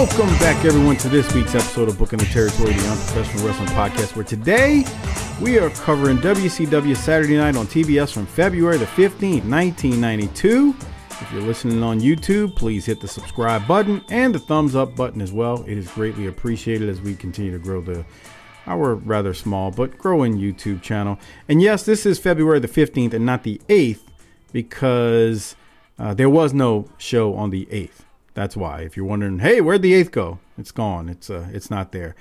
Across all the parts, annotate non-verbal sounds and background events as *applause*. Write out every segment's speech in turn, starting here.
Welcome back, everyone, to this week's episode of Booking the Territory, the Unprofessional Wrestling Podcast, where today we are covering WCW Saturday Night on TBS from February the 15th, 1992. If you're listening on YouTube, please hit the subscribe button and the thumbs up button as well. It is greatly appreciated as we continue to grow the our rather small but growing YouTube channel. And yes, this is February the 15th and not the 8th because uh, there was no show on the 8th. That's why. If you're wondering, hey, where'd the eighth go? It's gone. It's uh, it's not there.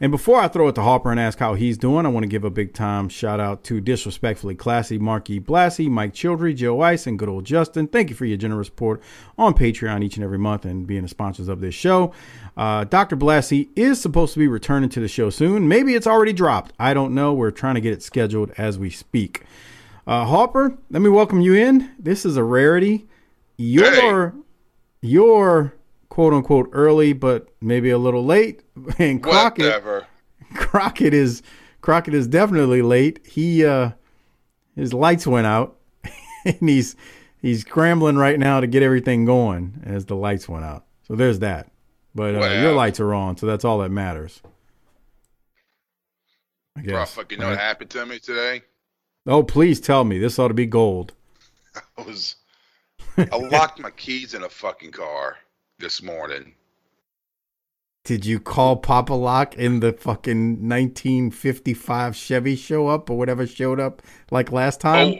And before I throw it to Harper and ask how he's doing, I want to give a big time shout out to Disrespectfully Classy, Marky Blassie, Mike Childry, Joe Ice, and good old Justin. Thank you for your generous support on Patreon each and every month and being the sponsors of this show. Uh, Dr. Blassie is supposed to be returning to the show soon. Maybe it's already dropped. I don't know. We're trying to get it scheduled as we speak. Uh, Harper, let me welcome you in. This is a rarity. You're Hey you're quote unquote early, but maybe a little late. *laughs* And Crockett, Whatever. Crockett is Crockett is definitely late. He uh, his lights went out, *laughs* and he's he's scrambling right now to get everything going as the lights went out. So there's that. But uh, your lights are on, so that's all that matters. I guess. Bro, guess. fucking know what happened to me today? Oh, please tell me. This ought to be gold. *laughs* I was I locked my keys in a fucking car this morning. Did you call Pop-A-Lock in the fucking 1955 Chevy show up or whatever showed up like last oh, time? Oh,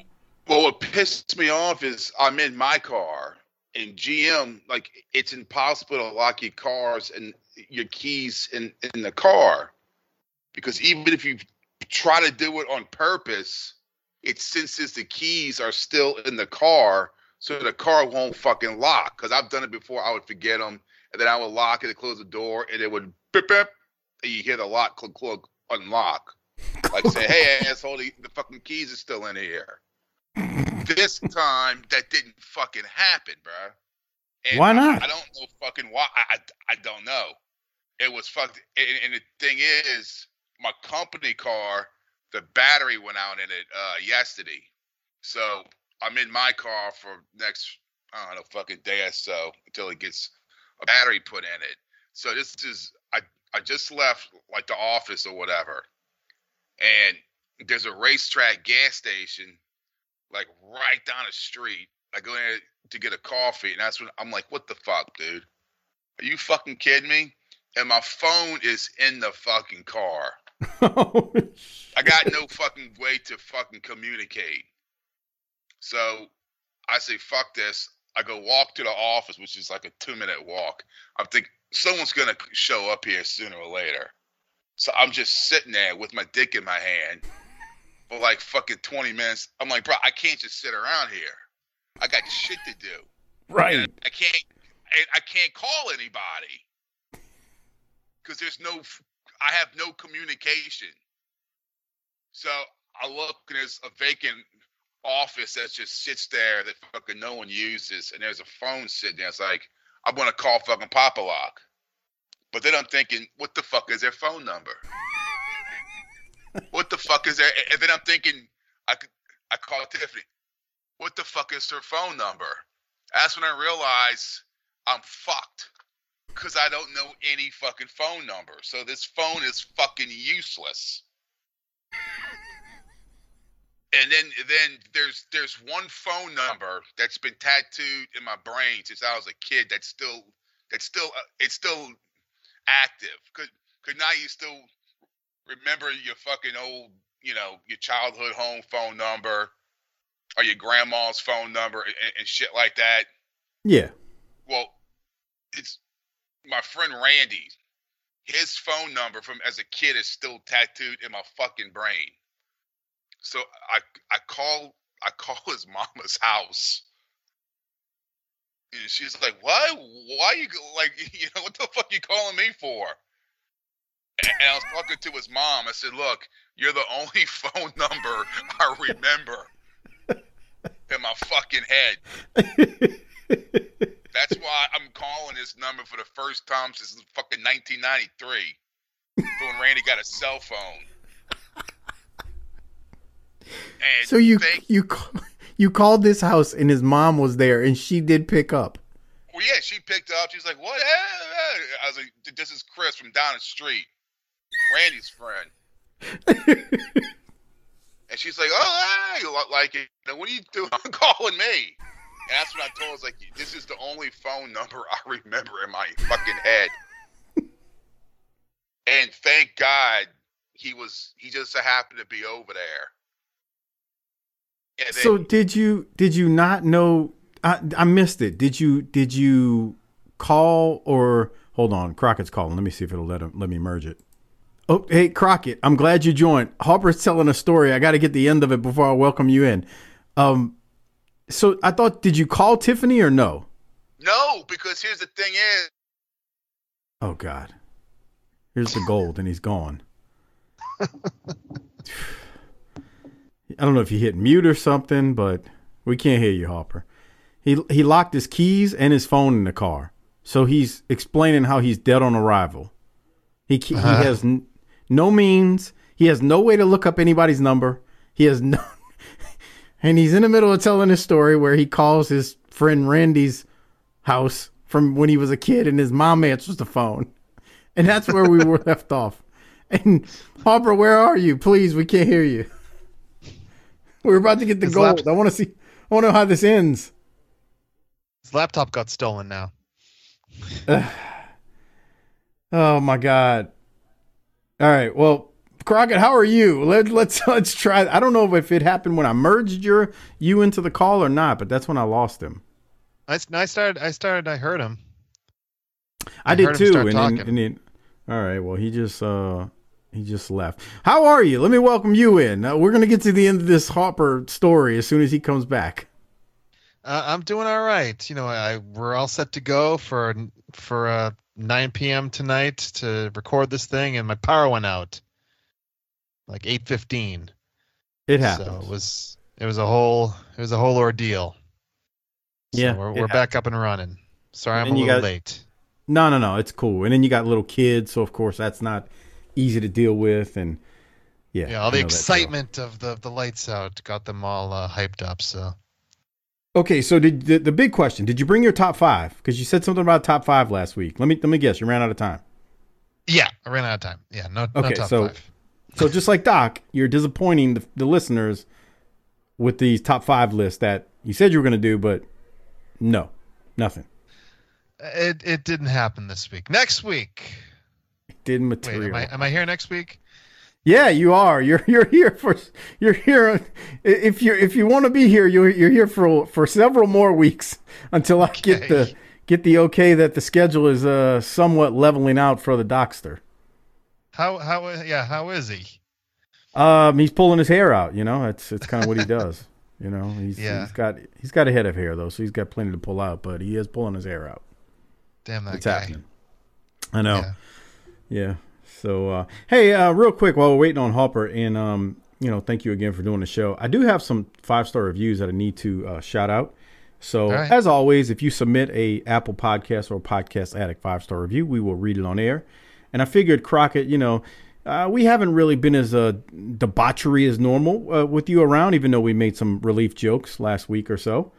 well, what pissed me off is I'm in my car and GM like it's impossible to lock your cars and your keys in in the car because even if you try to do it on purpose, it senses the keys are still in the car, so the car won't fucking lock. Because I've done it before, I would forget them, and then I would lock it and close the door, and it would beep beep, and you hear the lock click click unlock. Like say, hey *laughs* asshole, the, the fucking keys are still in here. this time that didn't fucking happen, bro. And Why I- not? I, don't know fucking why. I, I, I don't know. It was fucked. And, and the thing is, my company car, the battery went out in it uh, yesterday. So I'm in my car for next, I don't know, fucking day or so until it gets a battery put in it. So this is, I, I just left like the office or whatever. And there's a RaceTrac gas station like right down the street. I go in to get a coffee, and that's when I'm like, "What the fuck, dude? Are you fucking kidding me?" And my phone is in the fucking car. *laughs* Oh, I got no fucking way to fucking communicate. So I say, "Fuck this." I go walk to the office, which is like a two minute walk. I'm thinking someone's gonna show up here sooner or later. So I'm just sitting there with my dick in my hand for like fucking 20 minutes. I'm like, bro, I can't just sit around here. I got shit to do. right. And I can't. I can't call anybody because there's no. I have no communication. So I look and there's a vacant office that just sits there that fucking no one uses, and there's a phone sitting there. It's like I'm gonna call fucking Pop-A-Lock, but then I'm thinking, what the fuck is their phone number? what the fuck is there? And then I'm thinking, I could, I call Tiffany. What the fuck is her phone number? That's when I realize I'm fucked because I don't know any fucking phone number. So this phone is fucking useless. And then then there's there's one phone number that's been tattooed in my brain since I was a kid. That's still that's still uh, it's still active. Could could now you still remember your fucking old you know your childhood home phone number or your grandma's phone number and, and shit like that? Yeah. Well, it's my friend Randy. His phone number from as a kid is still tattooed in my fucking brain. So I I call I call *laughs* his mama's house. And she's like, "What? Why you like *laughs* you know what the fuck you calling me for?" And I was talking to his mom. I said, "Look, you're the only *laughs* phone number I remember in my fucking head. That's why I'm calling this number for the first time since fucking 1993, when Randy got a cell phone." And So you thank- you *laughs* you called this house and his mom was there and she did pick up. Well, yeah, she picked up. She's like, "What?" I was like, "This is Chris from down the street, Randy's friend." *laughs* and she's like, "Oh, you like it? What are you doing *laughs* calling me?" And that's what I told her, I was like, "This is the only phone number I remember in my fucking head." and thank God he was. He just happened to be over there. Then, So did you did you not know? I, I missed it. Did you did you call or hold on? Crockett's calling. Let me see if it'll let him let me merge it. Oh, hey Crockett, I'm glad you joined. Harper's telling a story. I got to get the end of it before I welcome you in. Um, so I thought, did you call Tiffany or no? no, because here's the thing: is Oh God, here's the gold, and he's gone. *laughs* I don't know if you hit mute or something, but we can't hear you, Hopper. He he locked his keys and his phone in the car, so he's explaining how he's dead on arrival. He he uh-huh. has n- no means. He has no way to look up anybody's number. He has no, *laughs* and he's in the middle of telling his story where he calls his friend Randy's house from when he was a kid, and his mom answers the phone, and that's where we were *laughs* left off. And Harper, where are you? Please, we can't hear you. We're about to get the His gold. I want to see. I want to know how this ends. His laptop got stolen now. *sighs* Oh my god. All right. Well, Crockett, how are you? Let, let's *laughs* let's try. I don't know if it happened when I merged your you into the call or not, but that's when I lost him. I, I started. I started. I heard him. I, I did too. And then, and then, all right. Well, he just uh he just left. How are you? Let me welcome you in. Uh, we're gonna get to the end of this Hopper story as soon as he comes back. Uh, I'm doing all right. You know, I we're all set to go for for uh, 9 p.m. tonight to record this thing, and my power went out like 8:15. It happened. So it was it was a whole it was a whole ordeal. So Yeah, we're we're back up and running. Sorry, I'm And a little got- late. No, no, no. It's cool. And then you got little kids, so of course that's not easy to deal with. And yeah, Yeah, all the know that deal. excitement of the the lights out got them all uh, hyped up. So Okay, so did the, the big question? Did you bring your top five? Because you said something about top five last week. Let me let me guess. You ran out of time. yeah, I ran out of time. Yeah, no, Okay, no top so- five. So just like Doc, you're disappointing the, the listeners with these top five lists that you said you were going to do, but no, nothing. It it didn't happen this week. Next week. Didn't Wait, am I am I here next week? Yeah, you are. You're you're here for you're here. If you if you want to be here, you're you're here for for several more weeks until I get the Okay. get the okay that the schedule is uh somewhat leveling out for the Dockster. How how yeah how is he? Um, he's pulling his hair out. You know, that's it's kind of what he *laughs* does. You know, he's Yeah. he's got he's got a head of hair though, so he's got plenty to pull out. But he is pulling his hair out. Damn that It's guy. happening. I know. Yeah. Yeah. So, uh, hey, uh, real quick while we're waiting on Hopper, and um, you know, thank you again for doing the show. I do have some five star reviews that I need to uh, shout out. So, right. as always, if you submit a Apple Podcast or Podcast Addict five star review, we will read it on air. And I figured Crockett, you know, uh, we haven't really been as uh, debauchery as normal uh, with you around, even though we made some relief jokes last week or so.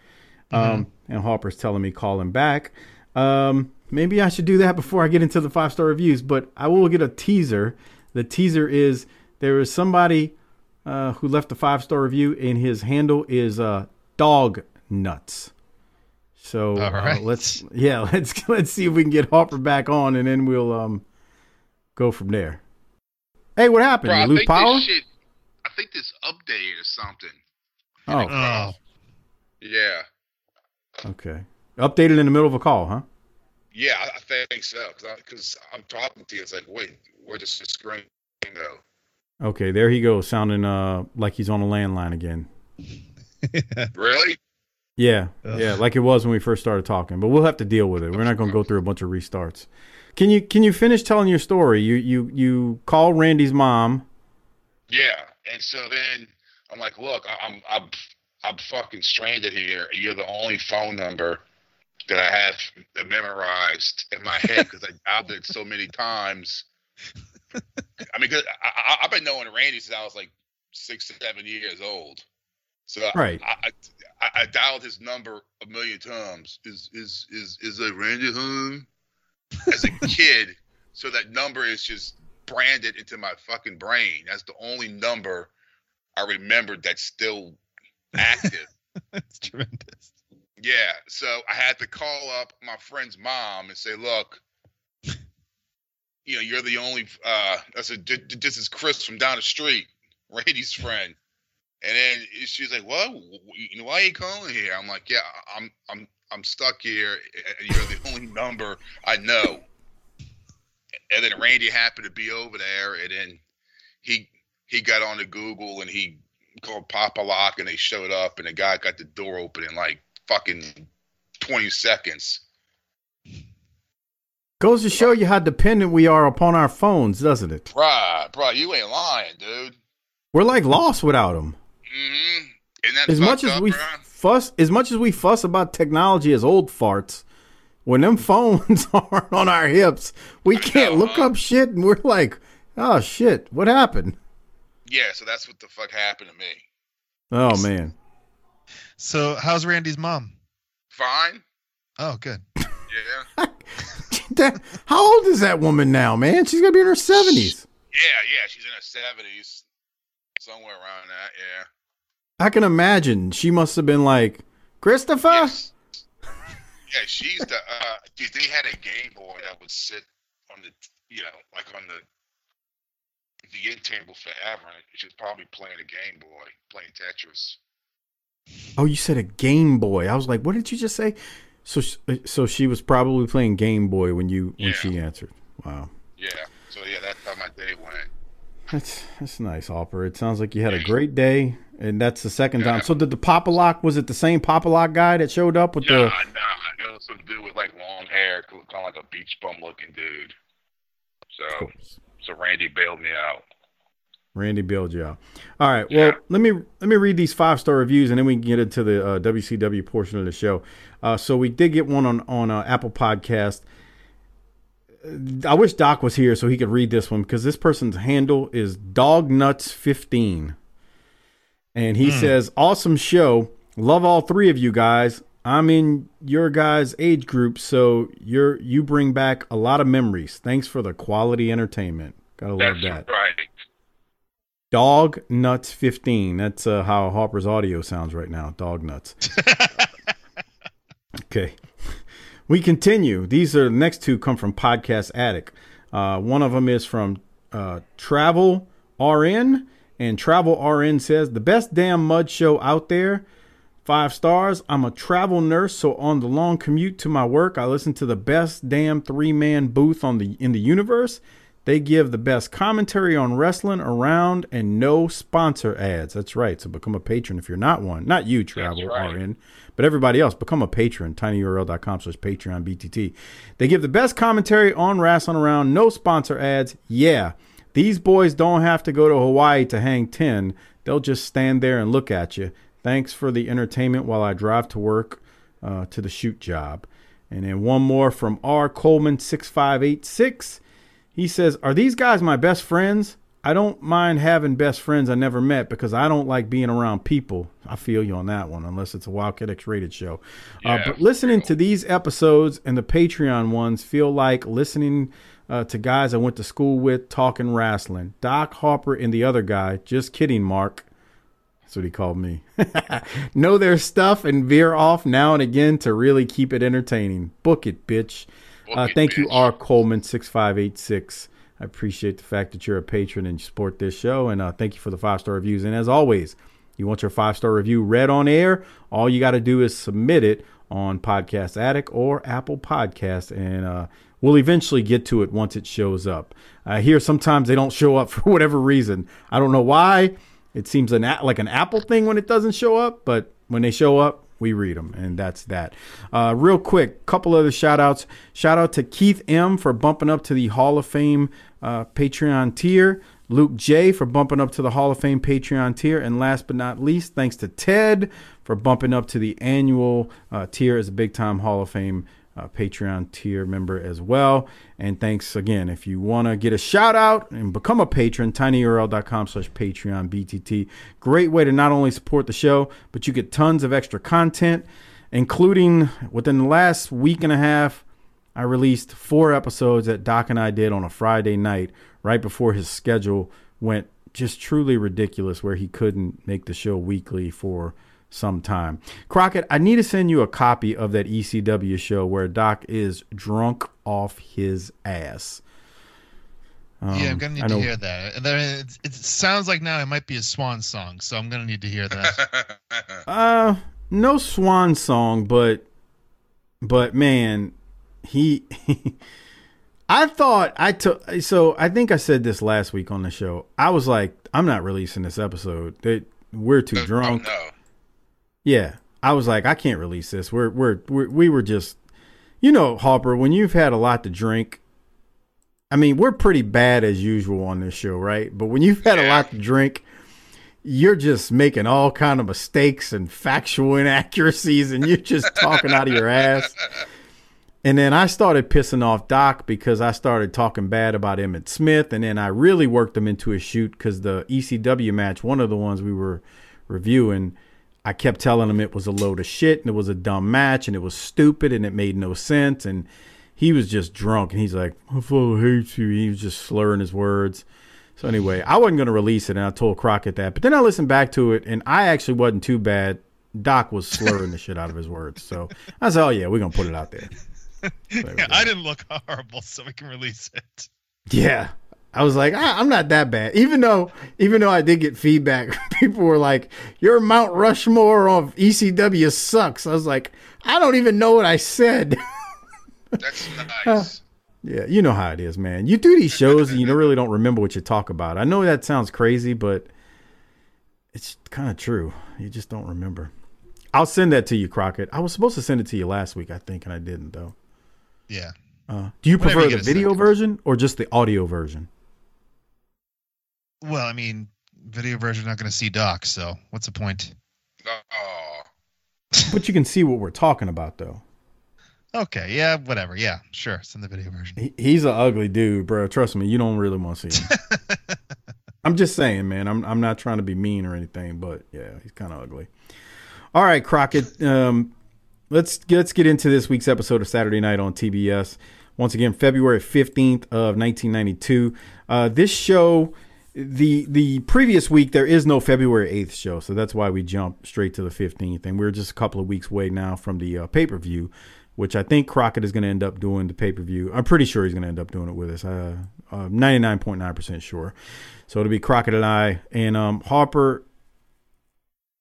Um, and Hopper's telling me call him back. Um, maybe I should do that before I get into the five star reviews, but I will get a teaser. The teaser is there is somebody uh, who left a five star review, and his handle is uh, Dog Nuts. So All right. uh, let's yeah *laughs* let's let's see if we can get Harper back on, and then we'll um go from there. Hey, what happened? Bro, I you lose power? shit. I think this updated or something. Oh, Oh, Yeah, okay. Updated in the middle of a call, huh? Yeah, I, I think so. Because I'm talking to you, it's like, wait, where does the screen go? Okay, there he goes, sounding uh like he's on a landline again. *laughs* Really? Yeah, Ugh. yeah, like it was when we first started talking. But we'll have to deal with it. We're not going to go through a bunch of restarts. Can you can you finish telling your story? You you you call Randy's mom. Yeah. And so then I'm like, look, I'm I'm I'm fucking stranded here. You're the only phone number that I have memorized in my head because I dialed it so many times. I mean, 'cause I, I, I've been knowing Randy since I was like six, seven years old. So Right. I, I, I dialed his number a million times. Is is is is that Randy home? As a *laughs* kid, so that number is just branded into my fucking brain. That's the only number I remembered that's still active. *laughs* that's tremendous. Yeah, so I had to call up my friend's mom and say, "Look, you know, you're the only." Uh, I said, "Th- th- "This is Chris from down the street, *laughs* Randy's friend." And then she's like, "What? You know, why are you calling here?" I'm like, "Yeah, I'm I'm I'm stuck here, and you're the *laughs* only number I know." And then Randy happened to be over there, and then he he got on to Google and he called Pop-A-Lock, and they showed up, and the guy got the door open in like fucking 20 seconds. Goes to show you how dependent we are upon our phones, doesn't it? Bruh, bruh, you ain't lying, dude. We're like lost without them. Mm-hmm. As much as we fuss, as much as we fuss about technology as old farts, when them *laughs* phones *laughs* aren't on our hips, we can't know, look huh? up shit, and we're like, oh shit, what happened? yeah, so that's what the fuck happened to me. Oh man. So, how's Randy's mom? Fine. Oh, good. Yeah. That- *laughs* how old is that woman now, man? She's gonna be in her seventies. Yeah, yeah, she's in her 70s. Somewhere around that, yeah. I can imagine she must have been like, Christopher. Yes. Yeah, she's the uh dude, they had a Game Boy that would sit on the you know, like on the the end table forever. and She was probably playing a Game Boy, playing Tetris. Oh, you said a Game Boy. I was like, what did you just say? So, uh, so she was probably playing Game Boy when you when Yeah. she answered. Wow, Yeah. So yeah, that's how my day went. that's that's nice, Hopper. It sounds like you had a great day, and that's the second Yeah. time. So, did the Pop-A-Lock was it the same Pop-A-Lock guy that showed up with Nah, the? nah. It was some dude with like long hair, kind of like a beach bum looking dude. So, so Randy bailed me out. Randy you out. All right. Well, let me let me read these five star reviews, and then we can get into the uh, WCW portion of the show. Uh, so we did get one on on uh, Apple Podcast. I wish Doc was here so he could read this one because this person's handle is Dognuts15, and he says, "Awesome show. Love all three of you guys. I'm in your guys' age group, so you're you bring back a lot of memories. Thanks for the quality entertainment. Gotta love That's that." right. Dog Nuts 15. That's uh, how Harper's audio sounds right now. Dog Nuts. *laughs* okay. We continue. These are the next two come from Podcast Addict. Uh, one of them is from uh, Travel RN, and Travel RN says the best damn mud show out there. Five stars. I'm a travel nurse, so on the long commute to my work, I listen to the best damn three man booth on the in the universe. They give the best commentary on wrestling around and no sponsor ads. That's right. So become a patron if you're not one. Not you, Travel right. RN, but everybody else. Become a patron. tinyurl.com slash Patreon BTT. They give the best commentary on wrestling around, no sponsor ads. Yeah. These boys don't have to go to Hawaii to hang 10. They'll just stand there and look at you. Thanks for the entertainment while I drive to work uh, to the shoot job. And then one more from R. Coleman 6586. He says, Are these guys my best friends? I don't mind having best friends I never met because I don't like being around people. I feel you on that one, unless it's a Wildcat X rated show. uh, but listening to these episodes and the Patreon ones feel like listening uh, to guys I went to school with talking wrestling. Doc Harper and the other guy. Just kidding, Mark. That's what he called me. *laughs* know their stuff and veer off now and again to really keep it entertaining. Book it, bitch. Uh, thank you. R. Coleman, 6586. I appreciate the fact that you're a patron and you support this show. And uh, thank you for the five star reviews. And as always, you want your five star review read on air? All you got to do is submit it on Podcast Addict or Apple Podcast. And uh, we'll eventually get to it once it shows up. I hear sometimes they don't show up *laughs* for whatever reason. I don't know why. It seems an like an Apple thing when it doesn't show up, but when they show up, we read them, and that's that. Uh, real quick, couple other shout outs. Shout out to Keith M for bumping up to the Hall of Fame uh, Patreon tier. Luke J for bumping up to the Hall of Fame Patreon tier. And last but not least, thanks to Ted for bumping up to the annual uh, tier as a big time Hall of Fame uh, Patreon tier member as well. And thanks again. If you want to get a shout out and become a patron, tinyurl.com slash Patreon BTT. Great way to not only support the show, but you get tons of extra content, including within the last week and a half, I released four episodes that Doc and I did on a Friday night right before his schedule went just truly ridiculous where he couldn't make the show weekly for some time. Crockett, I need to send you a copy of that ECW show where Doc is drunk off his ass. Um, yeah, I'm gonna need I to know- hear that. And then it, it sounds like now it might be a swan song, so I'm gonna need to hear that. *laughs* Uh, no swan song, but but man, he. *laughs* I thought I took so I think I said this last week on the show. I was like, I'm not releasing this episode. That we're too Oh, drunk. no. Yeah, I was like, I can't release this. We're we're, we're we were just, you know, Harper. When you've had a lot to drink, I mean, we're pretty bad as usual on this show, right? But when you've had a lot to drink, you're just making all kind of mistakes and factual *laughs* inaccuracies, and you're just talking out of your ass. And then I started pissing off Doc because I started talking bad about Emmitt Smith, and then I really worked him into a shoot because the ECW match, one of the ones we were reviewing, I kept telling him it was a load of shit and it was a dumb match and it was stupid and it made no sense. And he was just drunk and he's like, I fucking hate you. He was just slurring his words. So anyway, I wasn't going to release it and I told Crockett that. But then I listened back to it and I actually wasn't too bad. Doc was slurring the shit out of his words. So I said, oh yeah, we're going to put it out there. *laughs* So yeah. I didn't look horrible, so we can release it. Yeah. I was like, I, I'm not that bad. Even though, even though I did get feedback, *laughs* people were like, "Your Mount Rushmore of ECW sucks." I was like, I don't even know what I said. *laughs* That's nice. yeah, you know how it is, man. You do these shows and you really don't remember what you talk about. I know that sounds crazy, but it's kind of true. You just don't remember. I'll send that to you, Crockett. I was supposed to send it to you last week, I think, and I didn't though. Yeah. Uh, do you Whenever prefer you the video version or just the audio version? Well, I mean, video version not gonna see Doc, so what's the point? Oh, But you can see what we're talking about, though. Okay, yeah, whatever. Yeah, sure. Send the video version. He, he's an ugly dude, bro. Trust me, you don't really want to see him. *laughs* I'm just saying, man. I'm I'm not trying to be mean or anything, but yeah, he's kind of ugly. All right, Crockett. Um, let's let's get into this week's episode of Saturday Night on TBS. Once again, February 15th of 1992. Uh, this show, the the previous week, there is no February 8th show, so that's why we jump straight to the 15th, and we're just a couple of weeks away now from the uh, pay per view, which I think Crockett is going to end up doing the pay per view. I'm pretty sure he's going to end up doing it with us. Uh, uh, 99.9% sure. So it'll be Crockett and I and um, Harper.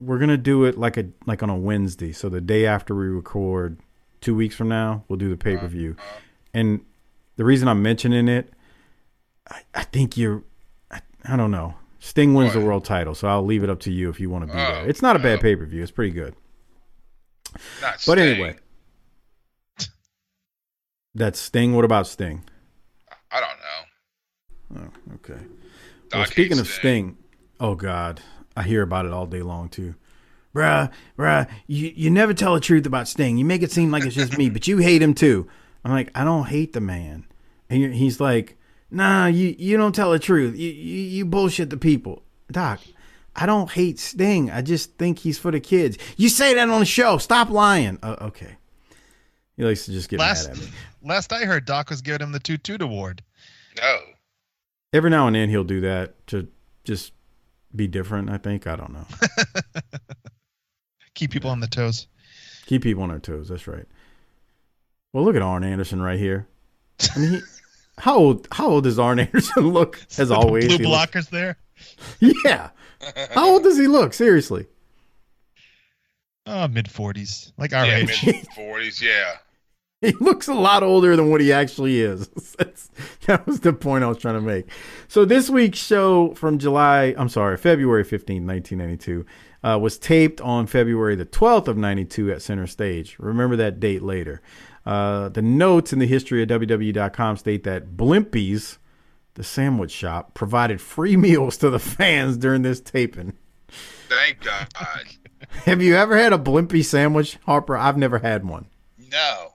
We're gonna do it like a like on a Wednesday, so the day after we record, two weeks from now, we'll do the pay per view. And the reason I'm mentioning it, I, I think you're, I, don't know. Sting wins the world title, so I'll leave it up to you if you want to be Oh, there. It's not a bad oh. pay per view. It's pretty good. not But Sting. anyway, that's Sting. What about Sting? I don't know. Oh, okay. Doc well, speaking of Sting, oh God, I hear about it all day long too. Bruh, bruh, you, you never tell the truth about Sting. You make it seem like it's just me, but you hate him too. I'm like, I don't hate the man. And he's like, Nah, you, you don't tell the truth. You, you you bullshit the people. Doc, I don't hate Sting. I just think he's for the kids. You say that on the show. Stop lying. Uh, okay. He likes to just get Last mad at me. last I heard, Doc was giving him the Toot Toot Award. No. Every now and then he'll do that to just be different. I think I don't know. *laughs* Keep people on the toes. Keep people on their toes. That's right. Well, look at Arn Anderson right here. I mean, he, how old? How old does Arn *laughs* Anderson look? As The always, blue he looks- blockers there. *laughs* yeah. How old does he look? Seriously. Oh, mid forties, like our yeah, age. mid forties. Yeah. *laughs* He looks a lot older than what he actually is. That's, that was the point I was trying to make. So this week's show from July, I'm sorry, February 15, 1992, uh, was taped on February the 12th of 92 at Center Stage. Remember that date later. Uh, the notes in the history of WWE.com state that Blimpies, the sandwich shop, provided free *laughs* meals to the fans during this taping. Thank God. *laughs* Have you ever had a Blimpie sandwich, Harper? I've never had one. No.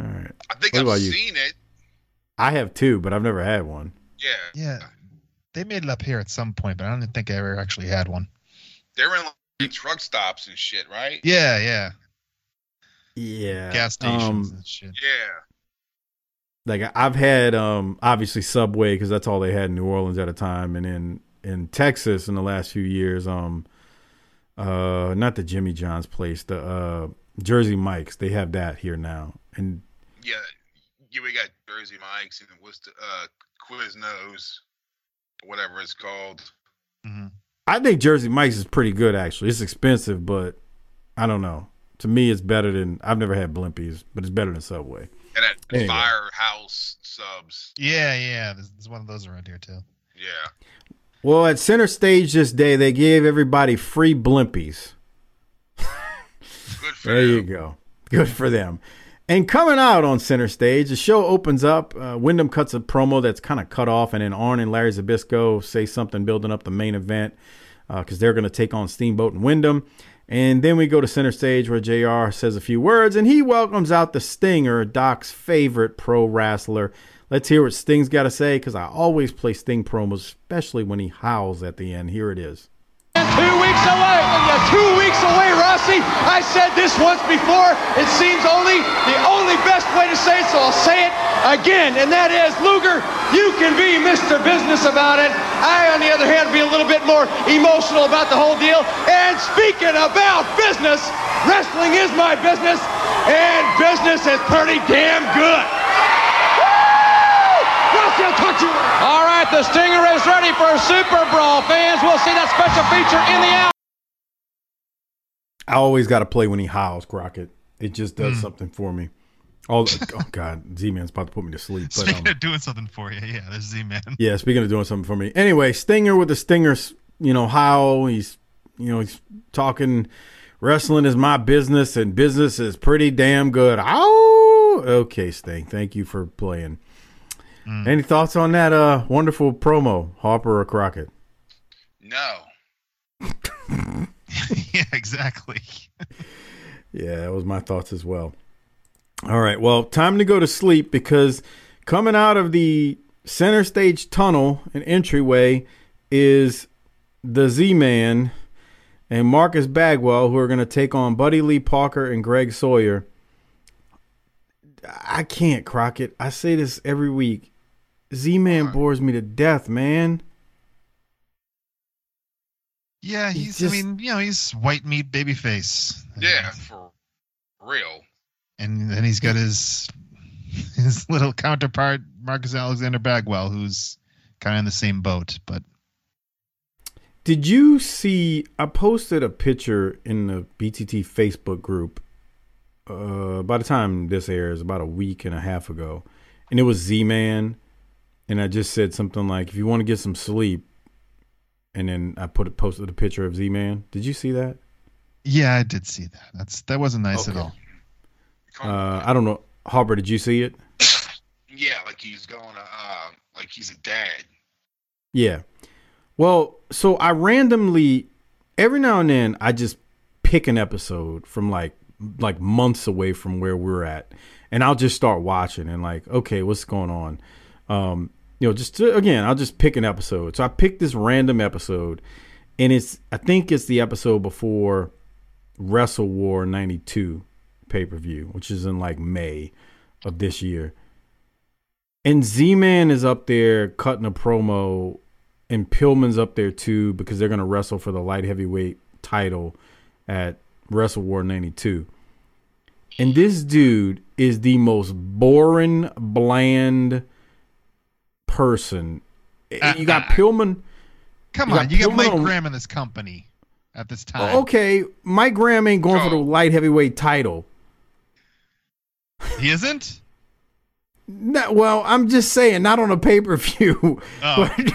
All right. I think What I've about you? seen it. I have two, but I've never had one. Yeah. Yeah, they made it up here at some point, but I don't think I ever actually had one. They're in like truck stops and shit, right? Yeah, yeah, Yeah. gas stations Um, and shit. Yeah. like I've had um obviously Subway because that's all they had in New Orleans at a time, and in in Texas in the last few years, um, uh, not the Jimmy John's place, the uh Jersey Mike's. They have that here now, and Yeah. Yeah, we got Jersey Mike's and what's the uh Quiznos, whatever it's called. hmm I think Jersey Mike's is pretty good actually. It's expensive, but I don't know. To me, it's better than I've never had Blimpies, but it's better than Subway. And at Anyway. Firehouse subs. Yeah, yeah. There's, there's one of those around here too. Yeah. Well, at Center Stage this day, they gave everybody free Blimpies. Good for *laughs* There you them. go. Good for them. And coming out on center stage, the show opens up. Uh, Windham cuts a promo that's kind of cut off, and then Arn and Larry Zbyszko say something building up the main event because they're going to take on Steamboat and Windham. And then we go to center stage where JR says a few words and he welcomes out the Stinger, Doc's favorite pro wrestler. Let's hear what Sting's got to say because I always play Sting promos, especially when he howls at the end. Here it is. Two weeks away. Oh, two weeks away, Rossi. I said this once before. It seems only the only best way to say it, so I'll say it again, and that is, Luger, you can be Mr. Business about it. I, on the other hand, be a little bit more emotional about the whole deal. And speaking about business, wrestling is my business, and business is pretty damn good. Rossi, I'll talk to you. All right, the Stinger is ready for a Super Brawl, fans. We'll see that special feature in the hour. I always got to play when he howls, Crockett. It just does hmm. something for me. Oh, oh God, Z Man's about to put me to sleep. But, Speaking um, of doing something for you, yeah, there's Z Man. yeah, speaking of doing something for me. Anyway, Stinger with the Stingers, you know, how He's, you know, he's talking wrestling is my business and business is pretty damn good. Ow! Okay, Sting, thank you for playing. Any thoughts on that uh wonderful promo, Harper or Crockett? No. *laughs* yeah, exactly. *laughs* Yeah, that was my thoughts as well. All right, well, time to go to sleep because coming out of the center stage tunnel and entryway is the Z Man and Marcus Bagwell, who are going to take on Buddy Lee Parker and Greg Sawyer. I can't, Crockett. I say this every week. Z Man uh-huh. bores me to death, man. Yeah, He he's. just- I mean, you know, he's white meat baby face. Yeah, for real. And then he's got his *laughs* his little counterpart Marcus Alexander Bagwell, who's kind of in the same boat. But Did you see? I posted a picture in the BTT Facebook group. Uh, by the time this airs, about a week and a half ago, and it was Z Man, and I just said something like, "If you want to get some sleep," and then I put it posted a picture of Z Man. Did you see that? yeah, I did see that. That's that wasn't nice Okay. at all. Uh, I don't know, Harper. Did you see it? *laughs* Yeah, like he's going to, uh, like he's a dad. Yeah. Well, so I randomly every now and then I just pick an episode from like like months away from where we're at and I'll just start watching and like, okay, what's going on? Um, you know, just to, again, I'll just pick an episode. So I picked this random episode and it's I think it's the episode before Wrestle War 92 pay-per-view, which is in like May of this year. And Z Man is up there cutting a promo, and Pillman's up there too because they're gonna wrestle for the light heavyweight title at Wrestle War '92. And this dude is the most boring, bland person. You got Pillman. Come You on, got you got Mike on- Graham in this company at this oh, time. Okay, Mike Graham ain't going for the light heavyweight title. He isn't? No, well, I'm just saying, not on a pay per view. *laughs* Oh. But,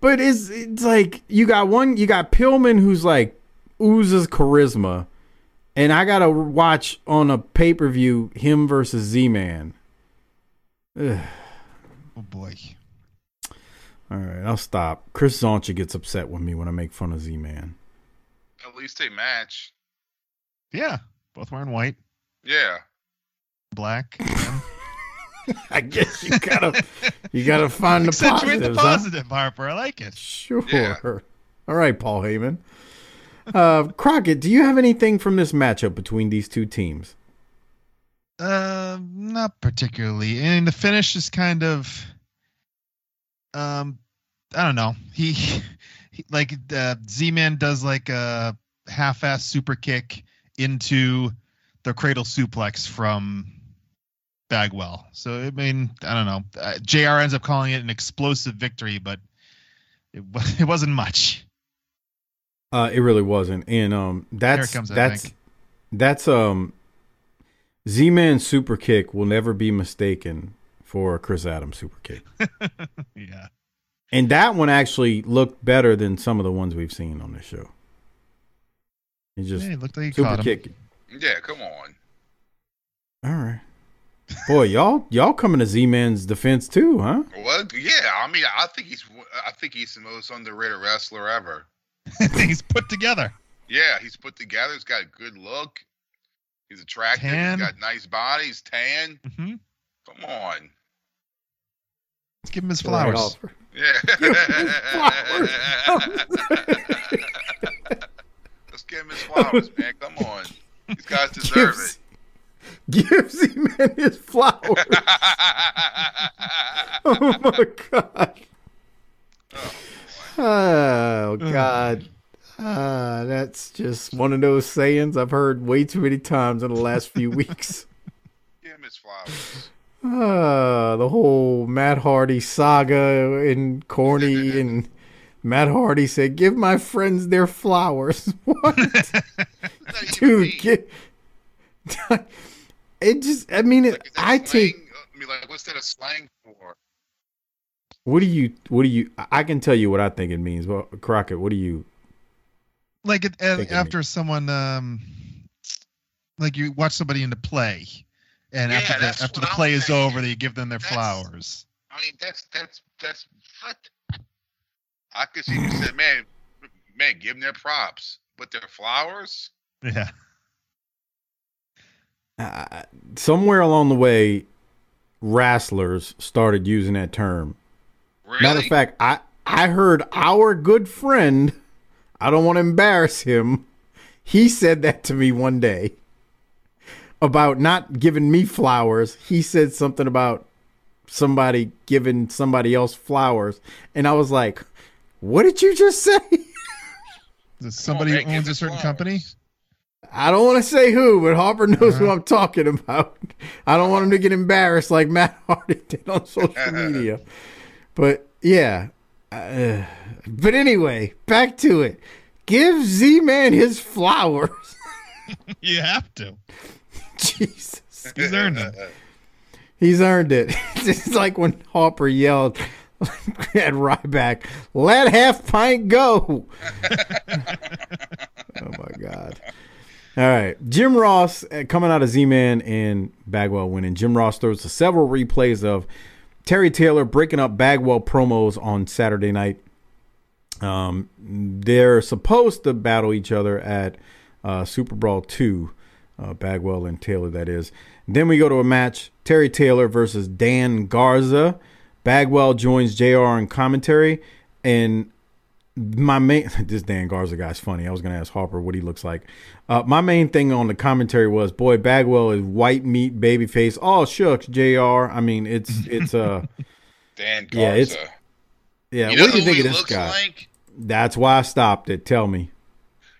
but it's it's like you got one, you got Pillman who's like oozes charisma, and I gotta watch on a pay per view him versus Z Man. Oh boy. All right, I'll stop. Chris Zoncha gets upset with me when I make fun of Z Man. At least they match. Yeah. Both wearing white, Yeah. Black. *laughs* I guess you gotta you gotta find the Accentuate positives. the huh? positive, Harper. I like it. Sure. Yeah. All right, Paul Heyman. Uh, *laughs* Crockett, do you have anything from this matchup between these two teams? Uh, not particularly. And the finish is kind of, um, I don't know. He, *laughs* he like uh, Z-Man does like a half-ass super kick into the cradle suplex from Bagwell. So I mean, I don't know. Uh, Jr. ends up calling it an explosive victory, but it *laughs* it wasn't much. Uh, it really wasn't, and um, that's comes, that's that's um, Z Man super kick will never be mistaken for a Chris Adams super kick, *laughs* yeah. and that one actually looked better than some of the ones we've seen on this show. He just Yeah, it looked like he super caught him. kick. Yeah, come on. All right, boy, y'all y'all coming to Z Man's defense too, huh? Well, yeah. I mean, I think he's I think he's the most underrated wrestler ever. He's put together. Yeah, he's put together. He's got a good look. He's attractive. Tan. He's got nice body. He's tan. hmm Come on. Let's give him his Right flowers. off. Yeah. *laughs* Let's give him his flowers, man. Come on. These guys *laughs* deserve it. Gives, him Man his flowers. *laughs* oh my god. Oh god. Ah, that's just one of those sayings I've heard way too many times in the last few *laughs* weeks. Give him his flowers. Ah, the whole Matt Hardy saga and corny *laughs* and Matt Hardy said, "Give my friends their flowers." What, dude? Get, it just. I mean, it, I take. I mean, like, what's that a slang for? What do you? What do you? I can tell you what I think it means. Well, Crockett, what do you? like it, Think of after someone um like you watch somebody in the play and Yeah, after the after what the I'm play is saying. over they give them their That's- flowers I mean, that's that's that's what. I could see you said, man, man, give them their props, but their flowers. *laughs* yeah Uh, somewhere along the way, wrestlers started using that term. Really? Matter of fact, I I heard our good friend. I don't want to embarrass him. He said that to me one day about not giving me flowers. He said something about somebody giving somebody else flowers, and I was like, "What did you just say?" Is somebody man, owns a certain flowers. company I don't want to say who, but Harper knows who Uh-huh. I'm talking about. I don't want him to get embarrassed like Matt *laughs* Hardy did on social *laughs* media. But yeah. Uh, but anyway, back to it. Give Z Man his flowers. *laughs* you have to Jesus. he's earned it He's earned it. It's like when Harper yelled at Ryback, let half pint go. oh my God. All right. Jim Ross uh, coming out of Z Man and Bagwell winning. Jim Ross throws to several replays of Terry Taylor breaking up Bagwell promos on Saturday night. Um, they're supposed to battle each other at uh, Super Brawl 2, uh, Bagwell and Taylor, that is. Then we go to a match Terry Taylor versus Dan Garza. Bagwell joins JR in commentary. And my main *laughs* this Dan Garza guy's funny. I was gonna ask Harper what he looks like. Uh, my main thing on the commentary was, boy, Bagwell is white meat baby face. Oh shucks, Jr. I mean, it's it's uh *laughs* Dan Garza. Yeah, it's- yeah. You know what do you think of this looks guy? like? That's why I stopped it. Tell me.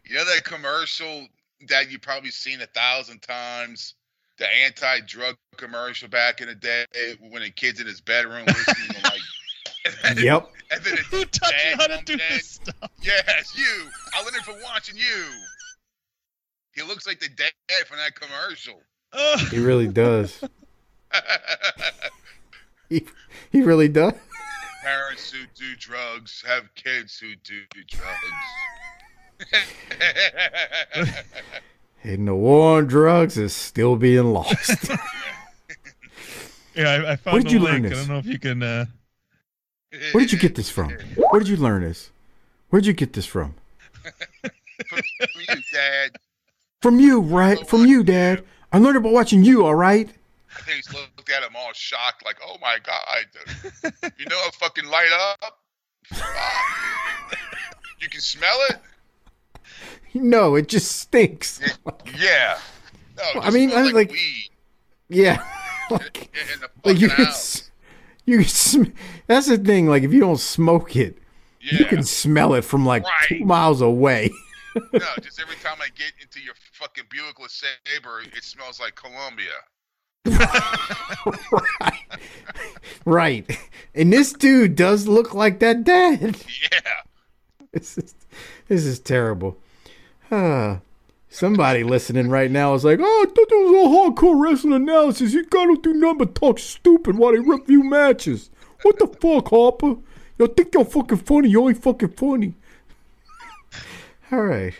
You know that commercial that you probably seen a thousand times? The anti-drug commercial back in the day when a kid's in his bedroom listening. And then, Yep. and then Who taught you how to do in. this stuff? Yes, you. I learned it from watching you. He looks like the dad from that commercial. Ugh. He really *laughs* does. *laughs* he, he really does. Parents who do drugs have kids who do drugs. *laughs* And the war on drugs is still being lost. Yeah, I, I found Where did the you link. learn I don't know if you can. Uh... Where did you get this from? Where did you learn this? Where'd you get this from? From you, Dad. From you, right? From you, Dad. I learned it by watching you, all right? I think he's looked at him all shocked, like, "Oh my god, you know, it fucking light up. You can smell it. No, it just stinks. Yeah. No, it I mean, I like, like- weed Yeah. *laughs* *laughs* like, in the like you house. You can sm- that's the thing. Like if you don't smoke it, Yeah. you can smell it from like two miles away. *laughs* no, just every time I get into your fucking Buick LeSabre, it smells like Colombia. right. *laughs* right. And this dude does look like that dad. *laughs* Yeah. This is this is terrible. Ah. Somebody listening right now is like, oh, I thought there was a hardcore wrestling analysis. You gotta do nothing but talk stupid while they review matches. What the fuck, Harper? Y'all think y'all fucking funny. You ain't fucking funny. *laughs* All right.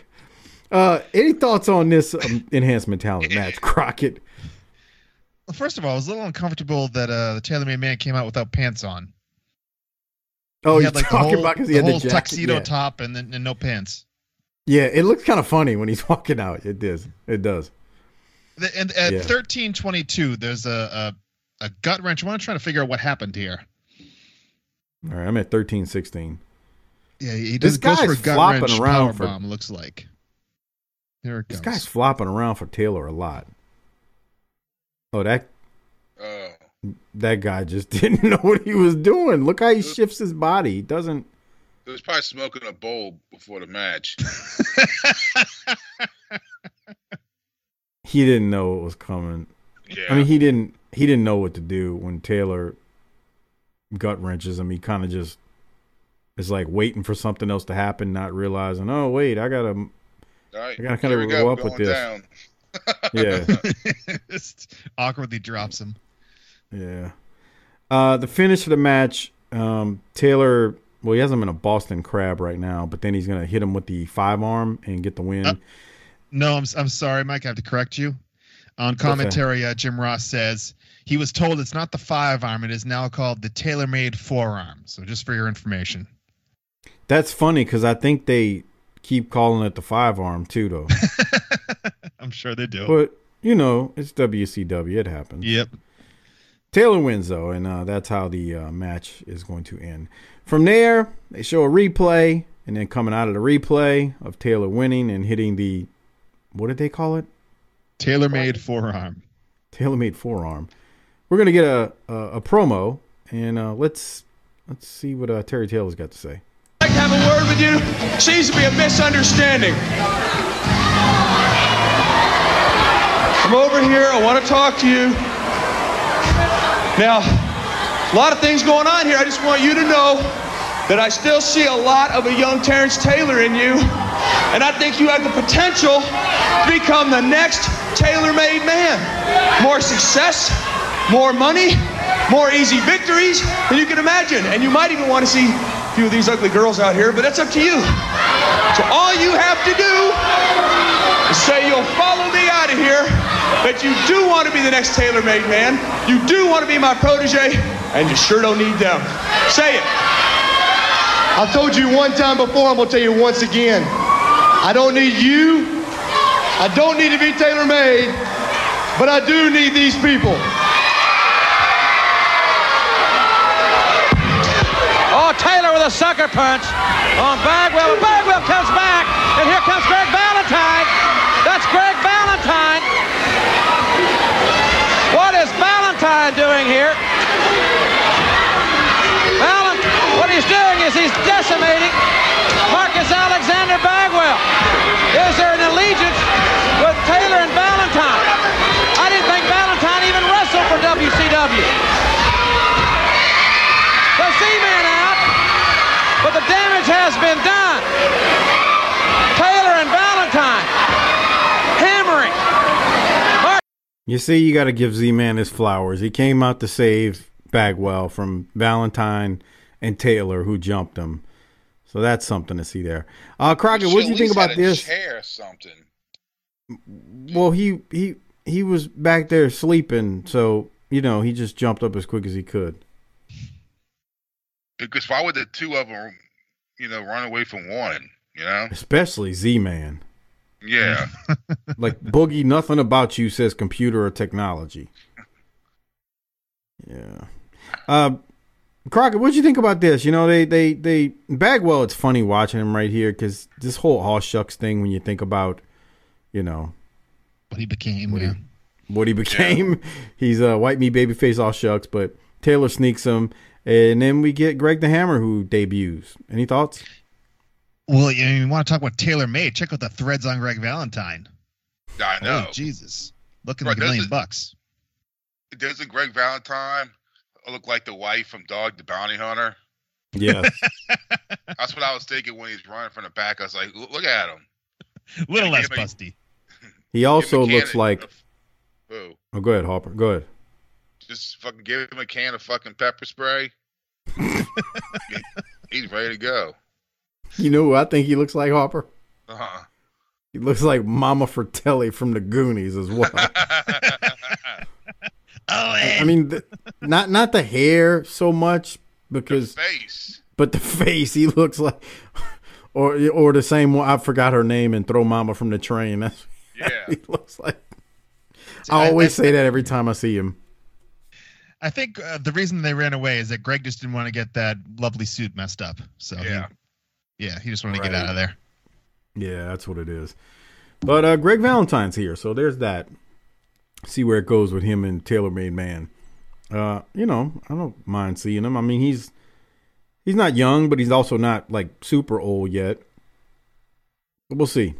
Uh, any thoughts on this um, enhancement talent *laughs* match, Crockett? Well, first of all, I was a little uncomfortable that uh, the tailor-made man came out without pants on. Oh, he you're had like the talking whole, about because he the had the whole jacket? tuxedo yeah. top and then and no pants. Yeah, it looks kind of funny when he's *laughs* walking out. It does. It does. The, and at Yeah. thirteen twenty two, there's a, a a gut wrench. I want to try to figure out what happened here. All right, I'm at thirteen sixteen. Yeah, he This does goes for a guy's gut flopping wrench around for- bomb. Looks like. Here it This goes. guy's flopping around for Taylor a lot. Oh, that Oh. that guy just *laughs* didn't know what he was doing. Look how he shifts his body. He doesn't. He was probably smoking a bowl before the match. *laughs* He didn't know what was coming. Yeah. I mean, he didn't. He didn't know what to do when Taylor gut wrenches him. He kind of just is like waiting for something else to happen, not realizing. Oh, wait, I gotta. All right. I gotta kinda go go, up with this. down. *laughs* Yeah. *laughs* Just awkwardly drops him. Yeah. Uh, the finish of the match, um, Taylor. Well, he has him in a Boston Crab right now, but then he's gonna hit him with the five arm and get the win. Uh, No, I'm I'm sorry, Mike. I have to correct you. On commentary, uh, Jim Ross says he was told it's not the five arm; it is now called the tailor-made forearm. So, just for your information. That's funny because I think they keep calling it the five arm too, though. *laughs* I'm sure they do. but you know, it's WCW. It happens. Yep. Taylor wins though, and uh, that's how the uh, match is going to end. From there, they show a replay, and then coming out of the replay of Taylor winning and hitting the what did they call it? Tailor-made forearm. Tailor-made forearm. We're gonna get a a, a promo, and uh, let's let's see what uh, Terry Taylor's got to say. I'd like to have a word with you. Seems to be a misunderstanding. I'm over here. I want to talk to you. Now, a lot of things going on here. I just want you to know that I still see a lot of a young Terrence Taylor in you. And I think you have the potential to become the next tailor-made man. More success, more money, more easy victories than you can imagine. And you might even want to see a few of these ugly girls out here, but that's up to you. So all you have to do is say you'll follow me out of here, that you do want to be the next tailor-made man, you do want to be my protege, and you sure don't need them. Say it. I've told you one time before, I'm gonna tell you once again. I don't need you. I don't need to be tailor made, but I do need these people. Oh, Taylor with with a sucker punch on Bagwell. Bagwell comes back, and here comes Greg Valentine. That's Greg Valentine. What is Valentine doing here? Valentine, what he's doing is he's decimating Marcus Alexander Bagwell. Is there an allegiance with Taylor and Valentine? I didn't think Valentine even wrestled for WCW. The Z-Man out, but the damage has been done. Taylor and Valentine hammering. You see, you got to give Z Man his flowers. He came out to save Bagwell from Valentine and Taylor, who jumped him. So that's something to see there. Uh, Crockett, what do you think about this? Chair or something. Well, he he he was back there sleeping, so you know he just jumped up as quick as he could. Because why would the two of them, you know, run away from one? You know? Especially Z Man. Yeah. *laughs* like Boogie, nothing about you says computer or technology. Yeah. Uh, Crockett, what'd you think about this? You know, they they they Bagwell. It's funny watching him right here because this whole all shucks thing. When you think about, you know, what he became, what, yeah. he, what he became. *laughs* He's a white meat baby face all shucks, but Taylor sneaks him, and then we get Greg the Hammer who debuts. Any thoughts? Well, you, you want to talk about Taylor Made? Check out the threads on Greg Valentine. I know. Oh, Jesus, looking Right, like a million doesn't- bucks. Doesn't Greg Valentine look like the wife from Dog the Bounty Hunter? Yeah, *laughs* That's what I was thinking when he's running from the back. I was like, "Look- look at him. little less Give me- busty. he also looks like. a- Who? Oh, go ahead, Hopper. Go ahead. Just fucking give him a can of fucking pepper spray. *laughs* He's ready to go. You know who I think he looks like, Hopper? Uh-huh. He looks like Mama Fratelli from the Goonies as well. *laughs* Oh, I mean, the, not not the hair so much because, face. but the *laughs* face. He looks like, or or the same one. I forgot her name and throw Mama from the train. That's *laughs* Yeah. he looks like. I always say that every time I see him. I think uh, the reason they ran away is that Greg just didn't want to get that lovely suit messed up. So Yeah. he, yeah, he just wanted to get out of there. Yeah, that's what it is. But uh, Greg Valentine's here, so there's that. See where it goes with him and Taylor Made Man. Uh, you know, I don't mind seeing him. I mean, he's he's not young, but he's also not like super old yet. But we'll see.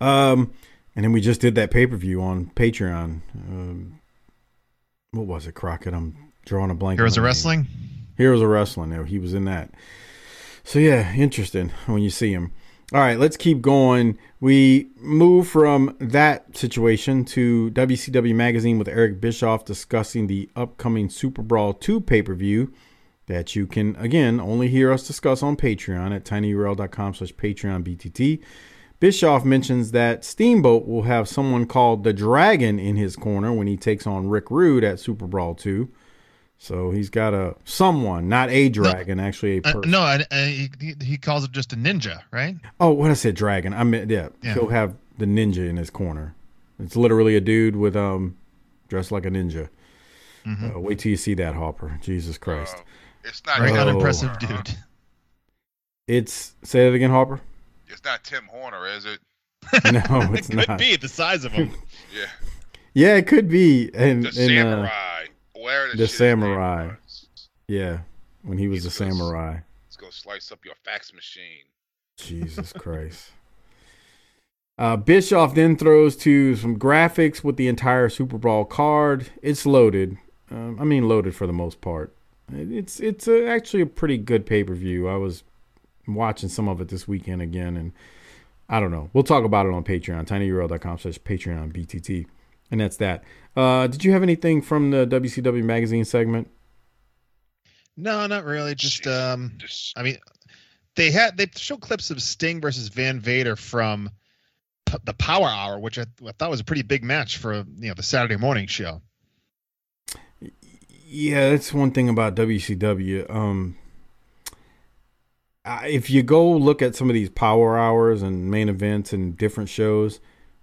Um, and then we just did that pay per view on Patreon. Um, what was it, Crockett? I'm drawing a blank. Heroes of. Wrestling. Heroes of Wrestling. He was in that. So yeah, interesting when you see him. All right, let's keep going. We move from that situation to WCW Magazine with Eric Bischoff discussing the upcoming Super Brawl 2 pay per view that you can, again, only hear us discuss on Patreon at tinyurl.com slash Patreon BTT. Bischoff mentions that Steamboat will have someone called the Dragon in his corner when he takes on Rick Rude at Super Brawl 2. So he's got a someone, not a dragon, actually a Uh, no, I, I, he, he calls it just a ninja, right? Oh, what I said, dragon. I meant yeah, Yeah. He'll have the ninja in his corner. It's literally a dude with um dressed like a ninja. Mhm. Uh, wait till you see that Hopper. Jesus Christ. It's not Very Oh. Tim unimpressive dude. It's say it again, Hopper. It's not Tim Horner, is it? *laughs* No, *laughs* it's it could not. be the size of him. *laughs* Yeah. Yeah, it could be. And, The and samurai. The shit his name samurai. yeah, when he was a samurai. Let's go slice up your fax machine. Jesus Christ. Uh, Bischoff then throws to some graphics with the entire Super Brawl card. It's loaded. Um, I mean, loaded for the most part. It's it's a, actually a pretty good pay per view. I was watching some of it this weekend again, and I don't know. We'll talk about it on Patreon, tinyurl.com slash Patreon BTT. And that's that. Uh, did you have anything from the WCW magazine segment? No, not really. Just um, I mean, they had they show clips of Sting versus Van Vader from P- the Power Hour, which I, I thought was a pretty big match for you know the Saturday morning show. Yeah, that's one thing about WCW. Um, if you go look at some of these power hours and main events and different shows,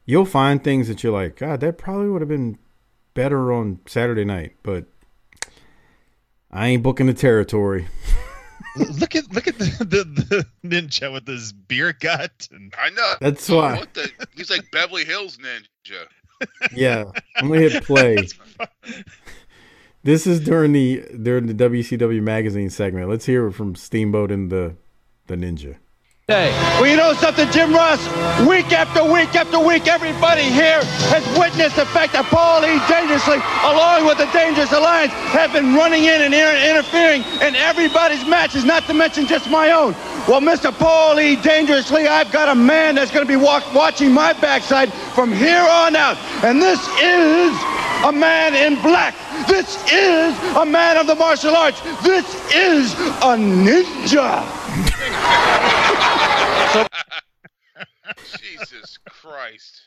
you'll find things that you're like, God, that probably would have been better on Saturday night, but I ain't booking the territory. *laughs* look at look at the, the, the ninja with his beer gut. And I know. That's why. What the? He's like Beverly Hills Ninja. *laughs* Yeah, I'm gonna hit play. *laughs* This is during the during the WCW magazine segment. Let's hear it from Steamboat and the the Ninja. Hey, well, you know something, Jim Ross? Week after week after week, everybody here has witnessed the fact that Paul E. Dangerously, along with the Dangerous Alliance, have been running in and inter- interfering in everybody's matches, not to mention just my own. Well, Mr. Paul E. Dangerously, I've got a man that's going to be walk- watching my backside from here on out. And this is a man in black. This is a man of the martial arts. This is a ninja. *laughs* Jesus Christ.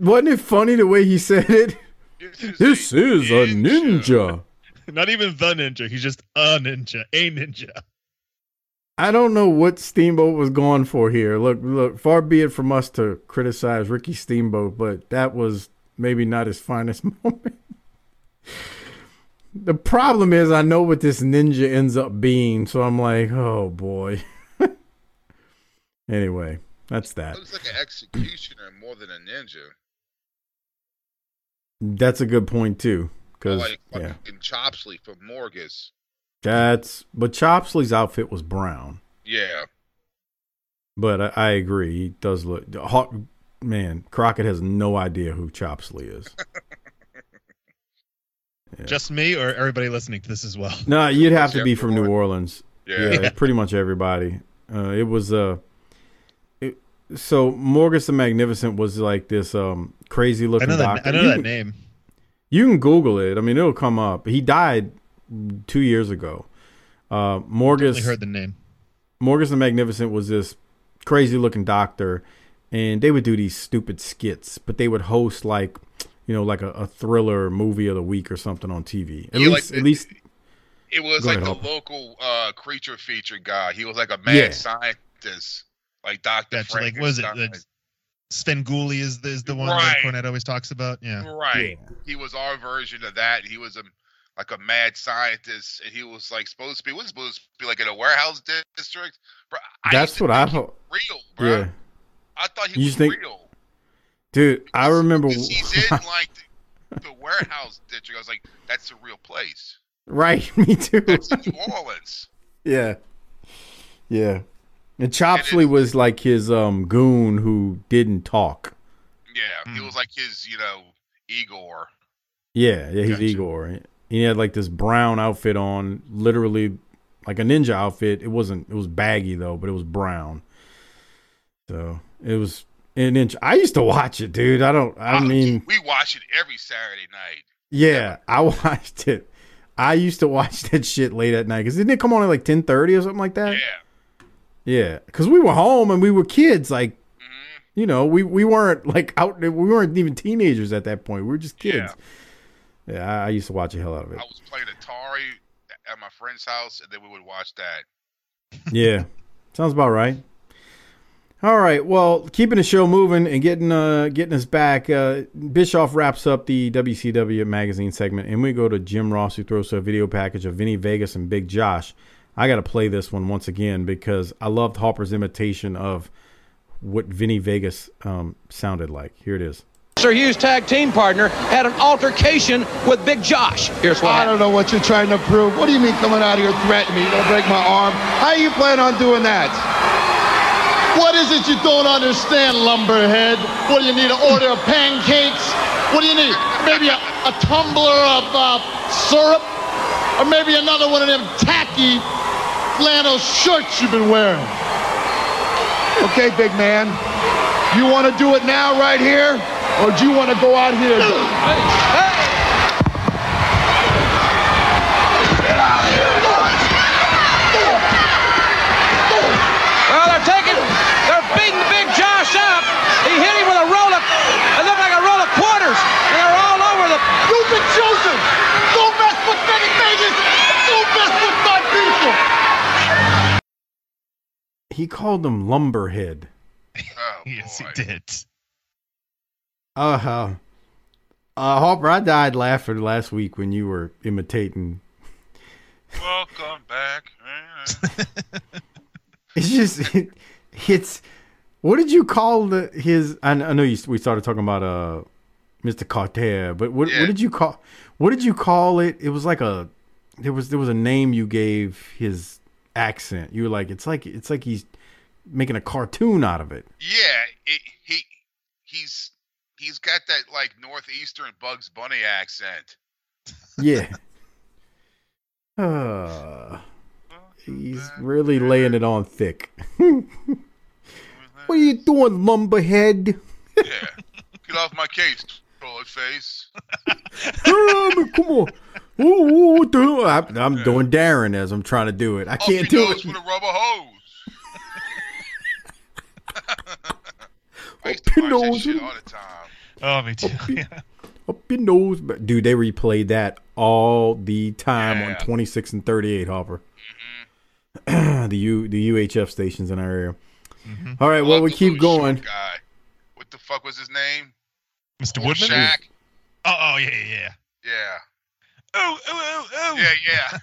Wasn't it funny the way he said it? This is a ninja. not even the ninja. He's just a ninja, a ninja. I don't know what Steamboat was going for here. Look, look, far be it from us to criticize Ricky Steamboat, but that was maybe not his *laughs* finest moment. the problem is I know what this ninja ends up being, so I'm like, oh boy. Anyway, that's that. Looks like an executioner more than a ninja. That's a good point too. Because like yeah, fucking Chopsley from Morgus. that's but Chopsley's outfit was brown. Yeah. But I, I agree, he does look. Hawk, man, Crockett has no idea who Chopsley is. *laughs* Just me or everybody listening to this as well? No, you'd have to be from New Orleans. Yeah. Yeah, pretty much everybody. Uh, it was uh, it, so Morgus the Magnificent was like this um crazy I looking know that. doctor. I know You that can- name. You can Google it. I mean, it'll come up. He died two years ago. Uh, Morgus heard the name. Morgus the Magnificent was this crazy looking doctor, and they would do these stupid skits, but they would host like, you know, like a, a thriller movie of the week or something on TV. At Yeah, least, like at least, It was Go like ahead, the Harper. local uh, creature feature guy. He was like a mad Yeah. scientist, like Doctor That's like was it? Frankenstein. Uh, Svengoolie is the, is the one Right. that Cornette always talks about. Yeah. Right. He was our version of that. He was a like a mad scientist, and he was like supposed to be. Was supposed to be like in a warehouse district. Bro, I that's used what I thought. real, bro. Yeah, I thought he You was think- real. dude, I remember. Because he's *laughs* in like the, the warehouse district. I was like, that's a real place. right, *laughs* me too. That's in New Orleans. *laughs* Yeah, yeah. And Chopsley was like his um goon who didn't talk. Yeah, he was like his, you know, Igor. Yeah, yeah, he's Gotcha. Igor. He had like this brown outfit on, literally like a ninja outfit. It wasn't. It was baggy though, but it was brown. So it was an inch. I used to watch it, dude. I don't. I mean, We watch it every Saturday night. yeah, I *laughs* watched it. I used to watch that shit late at night because didn't it come on at like ten thirty or something like that? Yeah. Yeah, because we were home and we were kids. Like, Mm-hmm. you know, we we weren't like out. We weren't even teenagers at that point. We were just kids. Yeah, I, I used to watch the hell out of it. I was playing Atari at my friend's house, and then we would watch that. Yeah, sounds about right. All right, well, keeping the show moving and getting uh getting us back. Uh, Bischoff wraps up the WCW magazine segment, and we go to Jim Ross, who throws a video package of Vinny Vegas and Big Josh. I got to play this one once again because I loved Harper's imitation of what Vinny Vegas um, sounded like. Here it is. Sir Hughes' tag team partner had an altercation with Big Josh. Here's what I happened. don't know what you're trying to prove. What do you mean coming out here threatening me? You're gonna break my arm? How you plan on doing that? What is it you don't understand, lumberhead? What do you need? An order of pancakes? What do you need? Maybe a, a tumbler of uh, syrup? Or maybe another one of them tacky flannel shirts you've been wearing? Okay, big man. You want to do it now, right here? Or do you want to go out here? Well, they're taking, they're beating Big Josh up. He hit him with a roll of, it looked like a roll of quarters, and they're all over the. You've been chosen! Don't mess with Vinny Vegas! Don't mess with my people! He called him Lumberhead. Oh, *laughs* yes, boy. he did. Uh huh. Uh, Harper, I died laughing last week when you were imitating. Welcome back. *laughs* It's just it, *laughs* it's what did you call the his? I, I know you, we started talking about uh Mr. Kotter, but what Yeah. what did you call what did you call it? It was like a there was there was a name you gave his accent. You were like it's like it's like he's making a cartoon out of it. Yeah, it, he he's he's got that like northeastern Bugs Bunny accent. Yeah. *laughs* *sighs* Uh, he's really laying it on thick. *laughs* what are you doing, lumberhead? Yeah, get off my case, bullet face. Um, *laughs* Come on. Ooh, ooh, what the hell? I, I'm doing Darren as I'm trying to do it. I Off can't do nose it. with a rubber hose. *laughs* I used Up to your watch that nose all the time. Oh, me too. Yeah. *laughs* Up your nose. But dude, they replayed that all the time on 26 and 38, Hopper. Mm-hmm. *clears throat* the U the UHF stations in our area. All right, well we keep going. Guy. What the fuck was his name? Mr. Woodman. Shaq. Oh, oh yeah, yeah, yeah. Yeah. Oh, oh, oh, oh. Yeah, yeah.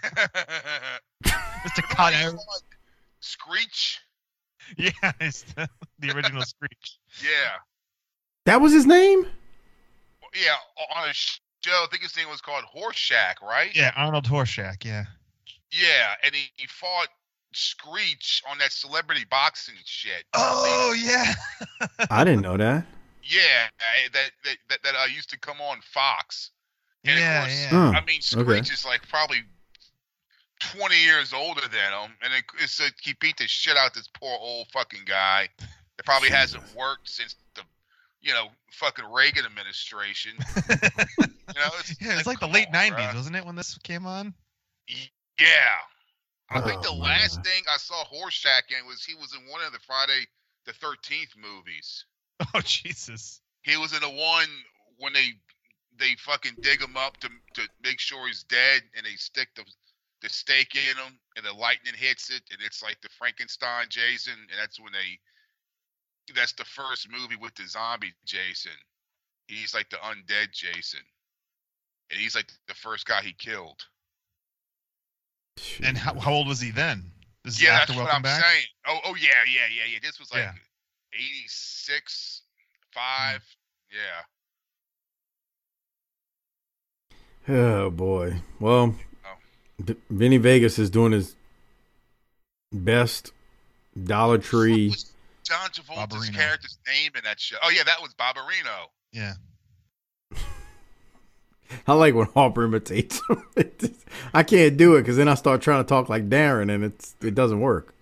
*laughs* Mr. Kotter. Screech. Yeah, it's the, the original Screech. Yeah. That was his name? Yeah, on a show, I think his name was called Horshack, right? Yeah, Arnold Horshack. Yeah. Yeah, and he, he fought Screech on that celebrity boxing shit. Oh yeah. I didn't know that. *laughs* Yeah, that that that, that uh, used to come on Fox. And Yeah, of course, yeah. Mm, I mean, Screech okay. is like probably twenty years older than him, and it, it's a, he beat the shit out this poor old fucking guy. That probably hasn't worked since the, you know, fucking Reagan administration. *laughs* you know, it's, Yeah, it's like the late on, '90s, bruh. wasn't it, when this came on? Yeah. I think Oh, the last God. thing I saw Horshack in was he was in one of the Friday the Thirteenth movies. *laughs* Oh Jesus. He was in the one when they they fucking dig him up to to make sure he's dead, and they stick the the stake in him, and the lightning hits it, and it's like the Frankenstein Jason, and that's when they that's the first movie with the zombie Jason. He's like the undead Jason, and he's like the first guy he killed. And how, how old was he then? This yeah, that's what I'm Back. saying. Oh, oh yeah, yeah, yeah, yeah. This was like Yeah. 86, 5. Hmm. Yeah. Oh boy. Well, Oh. Vinny Vegas is doing his best Dollar Tree. What was John Travolta's Barbarino. character's name in that show? Oh yeah, that was Barbarino. Yeah. *laughs* I like when Harper imitates him. *laughs* I can't do it because then I start trying to talk like Darren and it's it doesn't work.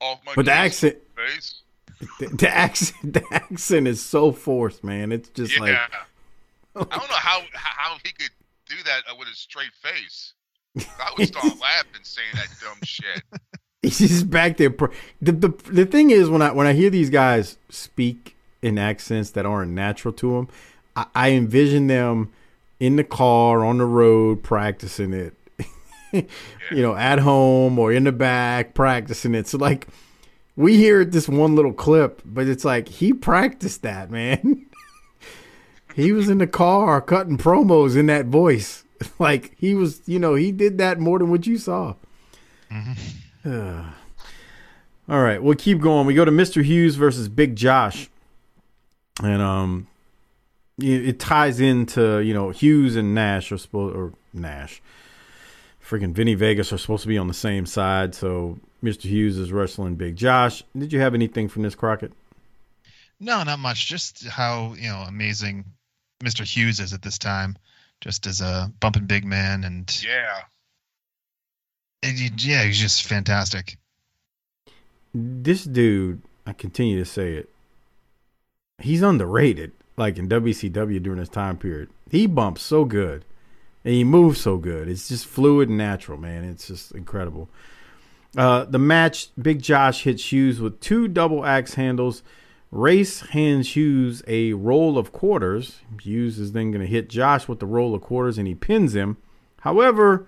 Off my But the accent, face. *laughs* the, the accent, the accent is so forced, man. It's just Yeah. like I don't know how how he could do that uh, with a straight face. I would *laughs* start laughing saying that dumb shit. *laughs* he's just back there. The, the the thing is when I when I hear these guys speak in accents that aren't natural to them, I, I envision them in the car on the road practicing it. *laughs* you know, at home or in the back practicing it. So like we hear this one little clip, but it's like he practiced that, man. He was in the car cutting promos in that voice. *laughs* Like he was, you know, he did that more than what you saw. *sighs* All right, we'll keep going. We go to Mr. Hughes versus Big Josh, and um, it, it ties into you know Hughes and Nash are supposed or Nash, freaking Vinny Vegas are supposed to be on the same side. So Mr. Hughes is wrestling Big Josh. Did you have anything from this Crockett? No, not much. Just how you know amazing Mr. Hughes is at this time, just as a bumping big man, and, Yeah. and he- yeah, he's just fantastic. This dude, I continue to say it. He's underrated, like in WCW during this time period. He bumps so good, and he moves so good. It's just fluid and natural, man. It's just incredible. Uh, the match, Big Josh hits Hughes with two double axe handles. Race hands Hughes a roll of quarters. Hughes is then going to hit Josh with the roll of quarters, and he pins him. However,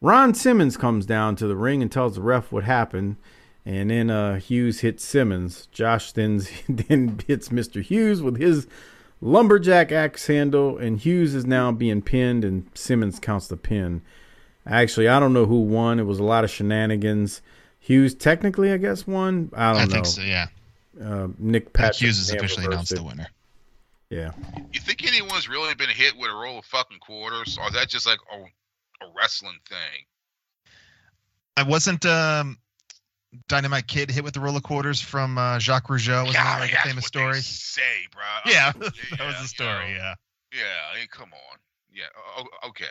Ron Simmons comes down to the ring and tells the ref what happened. And then uh, Hughes hits Simmons. Josh then *laughs* then hits Mr. Hughes with his lumberjack axe handle, and Hughes is now being pinned, and Simmons counts the pin. Actually, I don't know who won. It was a lot of shenanigans. Hughes technically, I guess, won. I don't I know. think so. Yeah. Uh, Nick I Patrick Hughes has may have officially announced reversed the winner. Yeah. You think anyone's really been hit with a roll of fucking quarters, or is that just like a, a wrestling thing? I wasn't um, Dynamite Kid hit with the roll of quarters from uh, Jacques Rougeau. Wasn't that like a famous what they story? Say, bro. *laughs* Yeah, *laughs* yeah, that was the story. yo. Yeah. Yeah, I mean, come on. Yeah, o- o- okay.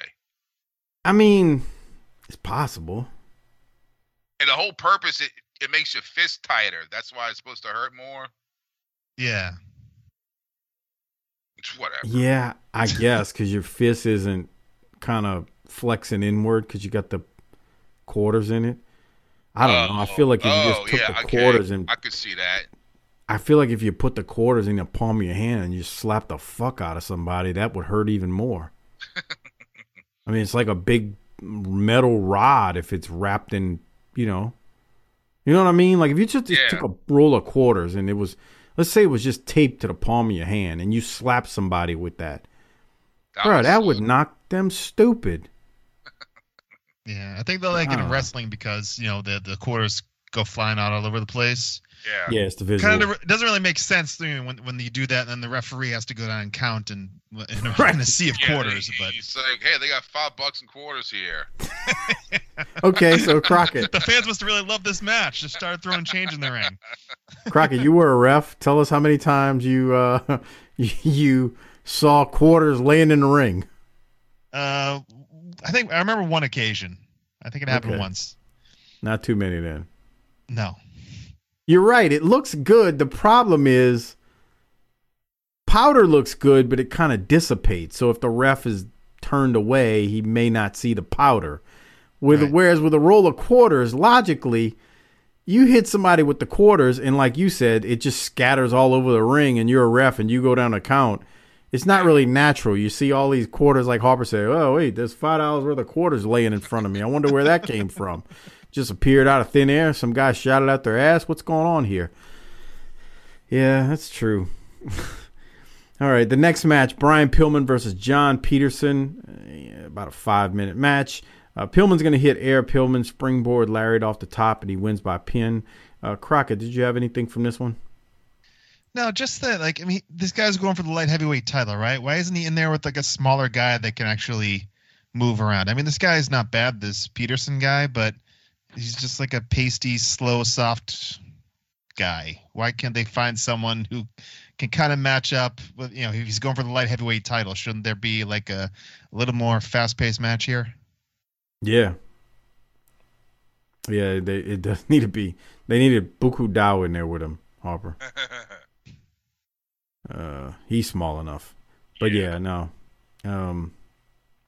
I mean, it's possible. And the whole purpose, it, it makes your fist tighter. That's why it's supposed to hurt more. Yeah. It's whatever. Yeah, I guess because your fist isn't kind of flexing inward because you got the quarters in it. I don't know. I feel like if you oh, just took yeah, the okay. quarters and I could see that. I feel like if you put the quarters in the palm of your hand and you slap the fuck out of somebody, that would hurt even more. *laughs* I mean, it's like a big metal rod if it's wrapped in, you know, you know what I mean? Like if you just, just Yeah. took a roll of quarters and it was, let's say it was just taped to the palm of your hand and you slap somebody with that, That bro, was- that would knock them stupid. Yeah. I think they're like I don't in wrestling because you know the the quarters go flying out all over the place. Yeah. Yeah, it's the visual. Kind of it doesn't really make sense you know, when when you do that, and then the referee has to go down and count and in a, *laughs* Right. in a sea of Yeah, quarters. he- But He's like, hey, they got five bucks and quarters here. *laughs* Okay, so Crockett, the fans must have really loved this match. Just started throwing change in the ring. *laughs* Crockett, you were a ref. Tell us how many times you uh you saw quarters laying in the ring. Uh, I think I remember one occasion. I think it happened Okay. once. Not too many then. No. You're right. It looks good. The problem is powder looks good, but it kind of dissipates. So if the ref is turned away, he may not see the powder. With Right. whereas with a roll of quarters, logically, you hit somebody with the quarters, and like you said, it just scatters all over the ring, and you're a ref, and you go down a count. It's not really natural. You see all these quarters, like Harper said. Oh wait, there's five dollars worth of quarters laying in front of me. I wonder where that came from. Just appeared out of thin air. Some guy shot it out their ass. What's going on here? Yeah, that's true. *laughs* All right, the next match: Brian Pillman versus John Peterson. Uh, about a five-minute match. Uh, Pillman's going to hit Air Pillman springboard lariat off the top, and he wins by pin. Uh, Crockett, did you have anything from this one? No, just that. Like, I mean, this guy's going for the light heavyweight title, right? Why isn't he in there with like a smaller guy that can actually move around? I mean, this guy's not bad, this Peterson guy, but he's just like a pasty, slow, soft guy. Why can't they find someone who can kind of match up with, you know, if he's going for the light heavyweight title? Shouldn't there be like a, a little more fast-paced match here? Yeah, yeah. They, it does need to be. They needed Buku Dao in there with him, Harper. *laughs* Uh, he's small enough. But yeah, no. Um,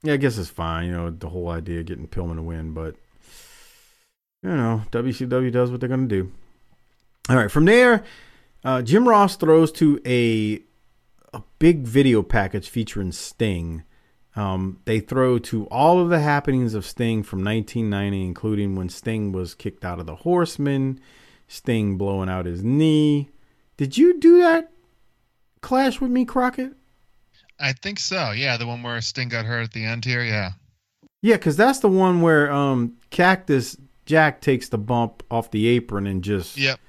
yeah, I guess it's fine. You know, the whole idea of getting Pillman to win, but you know, WCW does what they're gonna do. All right, from there, uh, Jim Ross throws to a a big video package featuring Sting. Um, they throw to all of the happenings of Sting from 1990, including when Sting was kicked out of the Horsemen, Sting blowing out his knee. Did you do that clash with me, Crockett? I think so. Yeah, the one where Sting got hurt at the end here. Yeah. Yeah, because that's the one where um, Cactus Jack takes the bump off the apron and just Yep.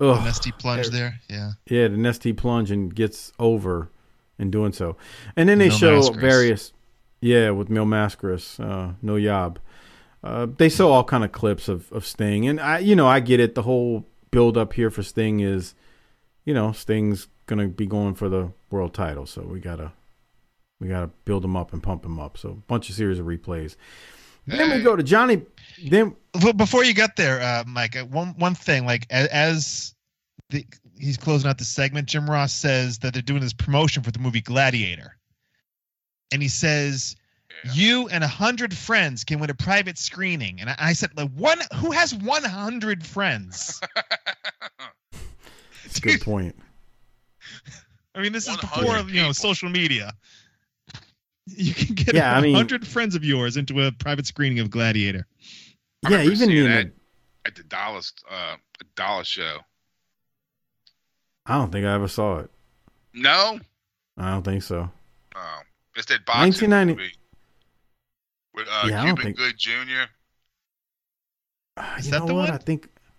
ugh, The nasty plunge there. Yeah. yeah, the nesty plunge and gets over in doing so. And then they Mil show Mascaras. various, yeah, with Mil Mascaras, uh, no yob. Uh, they show all kind of clips of, of Sting, and I, you know, I get it. The whole build up here for Sting is, you know, Sting's gonna be going for the world title, so we gotta, we gotta build him up and pump him up. So a bunch of series of replays. Then we go to Johnny. Then before you get there, uh, Mike, uh, one one thing, like as, as the, he's closing out the segment, Jim Ross says that they're doing this promotion for the movie Gladiator, and he says you and a hundred friends can win a private screening. And I, I said, like, one who has one hundred friends? *laughs* it's a good point. I mean, this is 100 before you know social media. You can get Yeah, I a mean- hundred friends of yours into a private screening of Gladiator. I Yeah, remember even in that the, at the Dallas uh Dallas show. I don't think I ever saw it. No, I don't think so. um, it's that boxing 1990 movie. with uh, Yeah, Cuban think- Good Jr. Uh, Is you that know the what? one? I think. You know what? the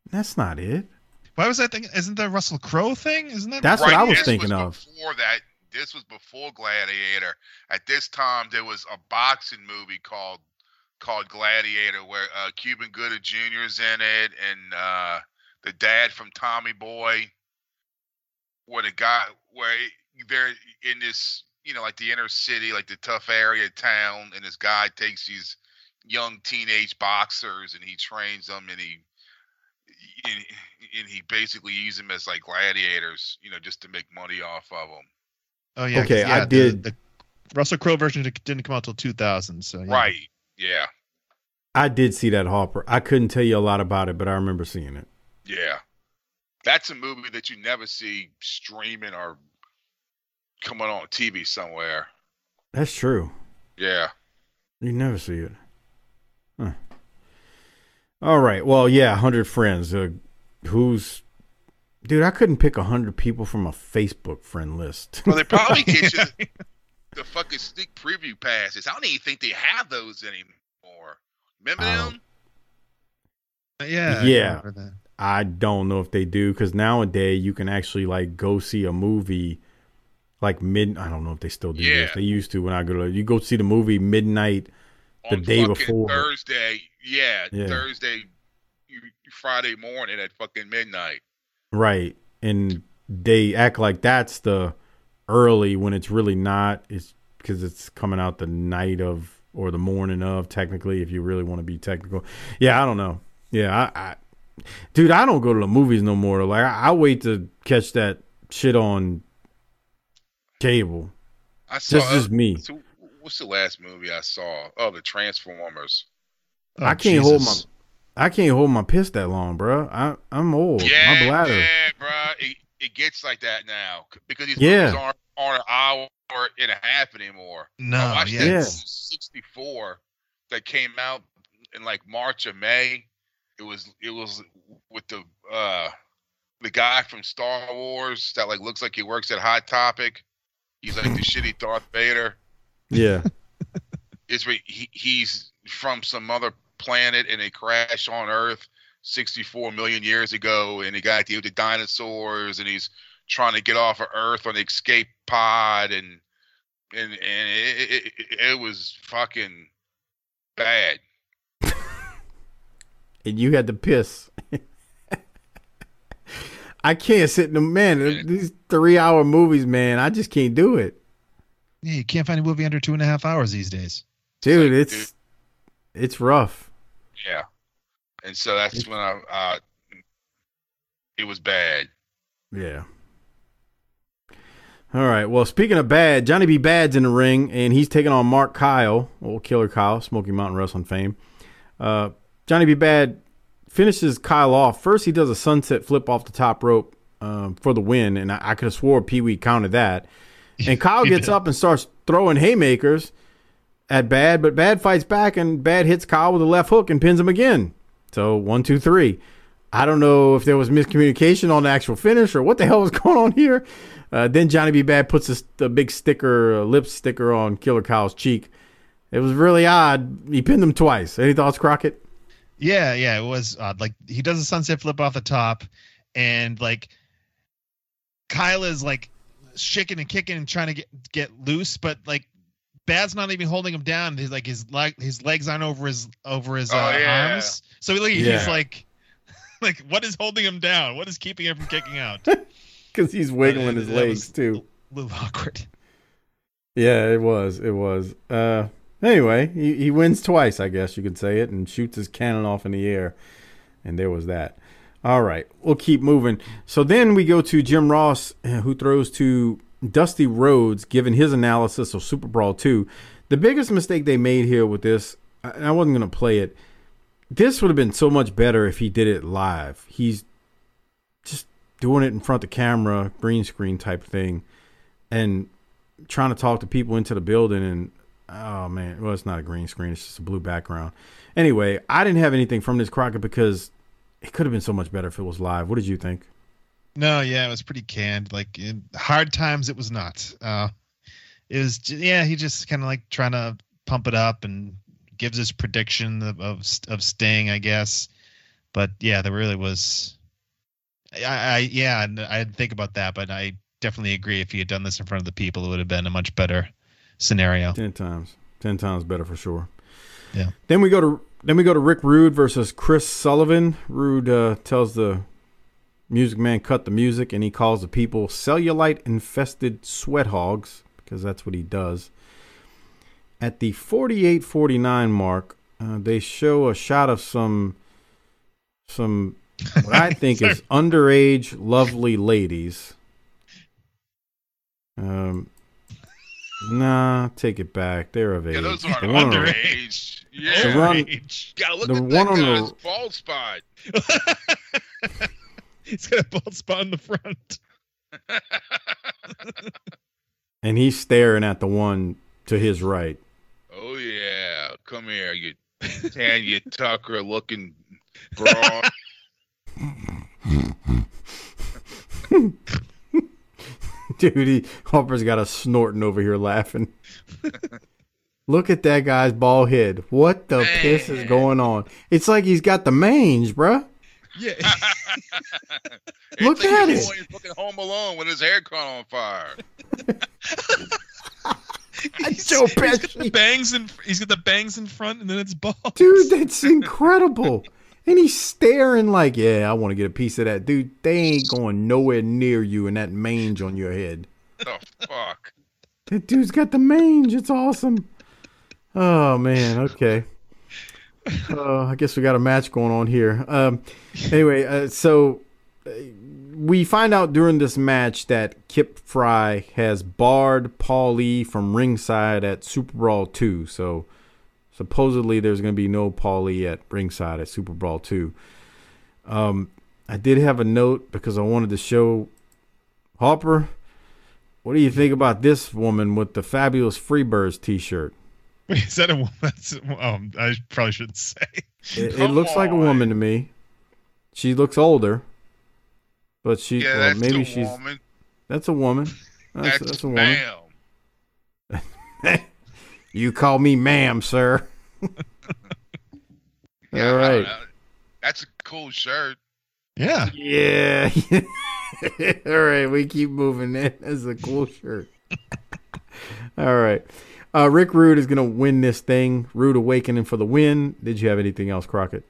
I one? think that's not it. Why was that thing? Isn't that Russell Crowe thing? Isn't that? That's what I was this thinking was of. Before that, this was before Gladiator. At this time, there was a boxing movie called called Gladiator, where uh, Cuban Gooding Jr. is in it, and uh, the dad from Tommy Boy, where the guy where they're in this, you know, like the inner city, like the tough area of town, and this guy takes these young teenage boxers and he trains them, and he and, and he basically uses them as like gladiators, you know, just to make money off of them. Oh yeah. 'cause, Okay, I the- did- The, Russell Crowe version didn't come out till 2000. So yeah. Right. Yeah. I did see that Hopper. I couldn't tell you a lot about it, but I remember seeing it. Yeah. That's a movie that you never see streaming or coming on TV somewhere. That's true. Yeah. You never see it. Huh. All right. Well, yeah, hundred friends. Uh, who's, dude? I couldn't pick hundred people from a Facebook friend list. Well, they probably get you *laughs* the fucking sneak preview passes. I don't even think they have those anymore. Remember I them? Yeah. Yeah. remember. I don't know if they do because nowadays you can actually like go see a movie like mid. I don't know if they still do this. Yeah. They used to when I go to you go see the movie midnight the On day before. Thursday. Yeah, Yeah. Thursday, Friday morning at fucking midnight. Right. And they act like that's the early when it's really not. It's because it's coming out the night of or the morning of, technically, if you really want to be technical. Yeah, I don't know. Yeah, I, I dude, I don't go to the movies no more. Like, I, I wait to catch that shit on cable. I saw. Just, just me. so what's the last movie I saw? Oh, the Transformers. Oh, I can't hold my. I can't hold my piss that long, bro. I I'm old. Yeah, my bladder. yeah, bro. It, it gets like that now because these Yeah. movies aren't, aren't an hour and a half anymore. No, I watched yeah. that 64 that came out in like March or May. It was it was with the uh the guy from Star Wars that like looks like he works at Hot Topic. He's like the *laughs* shitty Darth Vader. Yeah. It's re- he, he's from some other planet and they crashed on Earth 64 million years ago and he got to deal with the dinosaurs and he's trying to get off of Earth on the escape pod and and and it, it, it, it was fucking bad. and you had to piss. I can't sit in the man. These three hour movies, man. I just can't do it, Yeah, you can't find a movie under two and a half hours these days. dude. like, It's it's rough. Yeah, and so that's when I uh, it was bad. Yeah. All right. Well, speaking of bad, Johnny B. Bad's in the ring, and he's taking on Mark Kyle, old Killer Kyle, Smoky Mountain Wrestling fame. Uh, Johnny B. Bad finishes Kyle off. First, he does a sunset flip off the top rope um, for the win, and I, I could have swore Pee Wee counted that. And *laughs* Kyle gets up and starts throwing haymakers at Bad, but Bad fights back, and Bad hits Kyle with a left hook and pins him again. So one, two, three. I don't know if there was miscommunication on the actual finish or what the *laughs* hell was going on here. Uh, then Johnny B. Bad puts a, a big sticker, a lip sticker on Killer Kyle's cheek. It was really odd. He pinned him twice. Any thoughts, Crockett? Yeah, yeah, it was odd. Like he does a sunset flip off the top, and like Kyle is like shaking and kicking and trying to get get loose, but like Bad's not even holding him down. He's like his leg his legs aren't over his over his Oh, uh, yeah. arms. So like, Yeah. he's like *laughs* like what is holding him down? What is keeping him from kicking out? *laughs* Because he's wiggling his legs was too. A little awkward. Yeah, it was. It was. Uh, anyway, he, he wins twice, I guess you could say it, and shoots his cannon off in the air. And there was that. All right, we'll keep moving. So then we go to Jim Ross, uh, who throws to Dusty Rhodes, giving his analysis of Super Brawl 2. The biggest mistake they made here with this, and I wasn't going to play it, this would have been so much better if he did it live. He's just doing it in front of the camera, green screen type thing. And trying to talk to people into the building and oh man well it's not a green screen it's just a blue background anyway i didn't have anything from this crockett because it could have been so much better if it was live what did you think No, yeah, it was pretty canned. Like in hard times, it was not. Uh, it was, yeah, he just kind of like trying to pump it up and gives his prediction of of, of Sting, I guess. But yeah, there really was. I, I yeah, and I didn't think about that, but I definitely agree. If he had done this in front of the people, it would have been a much better scenario. Ten times, ten times better for sure. Yeah. Then we go to then we go to Rick Rude versus Chris Sullivan. Rude uh, tells the music man cut the music, and he calls the people cellulite infested sweat hogs because that's what he does. At the 48-49 mark, uh, they show a shot of some some what I *laughs* think is underage lovely ladies. Um, nah, take it back. They're of age. Yeah, those aren't The one the- underage. Yeah. The one- You gotta look the at one that on the- bald spot. *laughs* He's got a bald spot in the front. *laughs* and he's staring at the one to his right. Oh yeah, come here, you Tanya Tucker looking broad. *laughs* Dude, he, Harper's got us snorting over here laughing. *laughs* Look at that guy's bald head. What the piss is going on? It's like he's got the mange, bruh. Yeah. *laughs* Look It's like at he's it. going fucking Home Alone with his hair caught on fire. *laughs* Joe He's got the bangs in. He's got the bangs in front, and then it's bald. Dude, that's incredible. And he's staring like, yeah, I want to get a piece of that. Dude, they ain't going nowhere near you and that mange on your head. The fuck. That dude's got the mange. It's awesome. Oh man, okay. Uh, I guess we got a match going on here. Um, anyway, uh, so uh, we find out during this match that Kip Frey has barred Paul Lee from ringside at Super Brawl 2. So supposedly there's going to be no Paul Lee at ringside at Super Brawl 2. Um, I did have a note because I wanted to show Harper. What do you think about this woman with the fabulous Freebirds T-shirt? Wait, *laughs* is that a woman? That's, um, I probably shouldn't say. It, it Come looks like a woman to me. She looks older, but she Yeah, well, maybe she's woman. that's a woman. That's, That's, that's a woman. ma'am. *laughs* You call me ma'am, sir. *laughs* Yeah, All I don't right. know. That's a cool shirt. Yeah. Yeah. All right, we keep moving. That is a cool shirt. All right. Uh, Rick Rude is going to win this thing. Rude Awakening for the win. Did you have anything else, Crockett?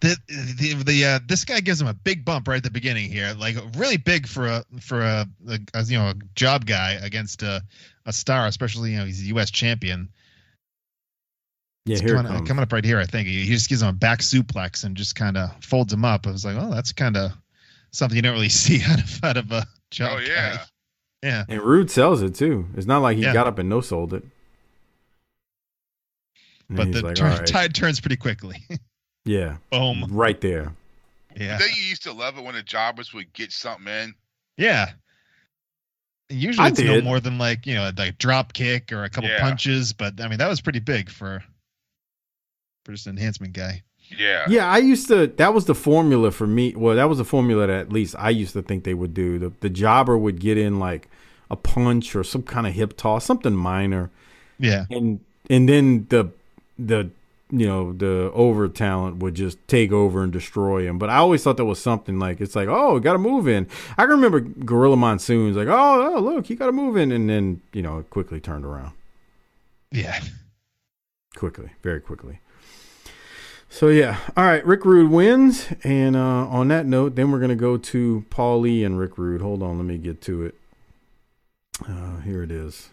The the, the uh, this guy gives him a big bump right at the beginning here, like really big for a for a, a, a, you know a job guy against a, a star, especially you know he's a U.S. champion. Yeah, It's here it coming, comes. coming up right here. I think he, he just gives him a back suplex and just kind of folds him up. I was like, oh, that's kind of something you don't really *laughs* see out of out of a job Oh yeah. guy. Yeah. And Rude sells it too. It's not like he Yeah. got up and no sold it. And But the like, turn, "All right." tide turns pretty quickly. *laughs* yeah, Boom. right there. Yeah. Don't you used to love it when the jobbers would get something in? Yeah. Usually I it's no more than like, you know, like drop kick or a couple Yeah. punches, but I mean that was pretty big for for just an enhancement guy. Yeah. Yeah, I used to. That was the formula for me. Well, that was the formula that at least I used to think they would do. The the jobber would get in like a punch or some kind of hip toss, something minor, Yeah. and and then the the you know the over talent would just take over and destroy him. But I always thought that was something like it's like oh, got to move in. I can remember Gorilla Monsoon's like oh, oh look, he got to move in, and then you know it quickly turned around Yeah. quickly, very quickly. So yeah, all right. Rick Rude wins, and uh, on that note, then we're gonna go to Paul Lee and Rick Rude. Hold on, let me get to it. Uh, here it is.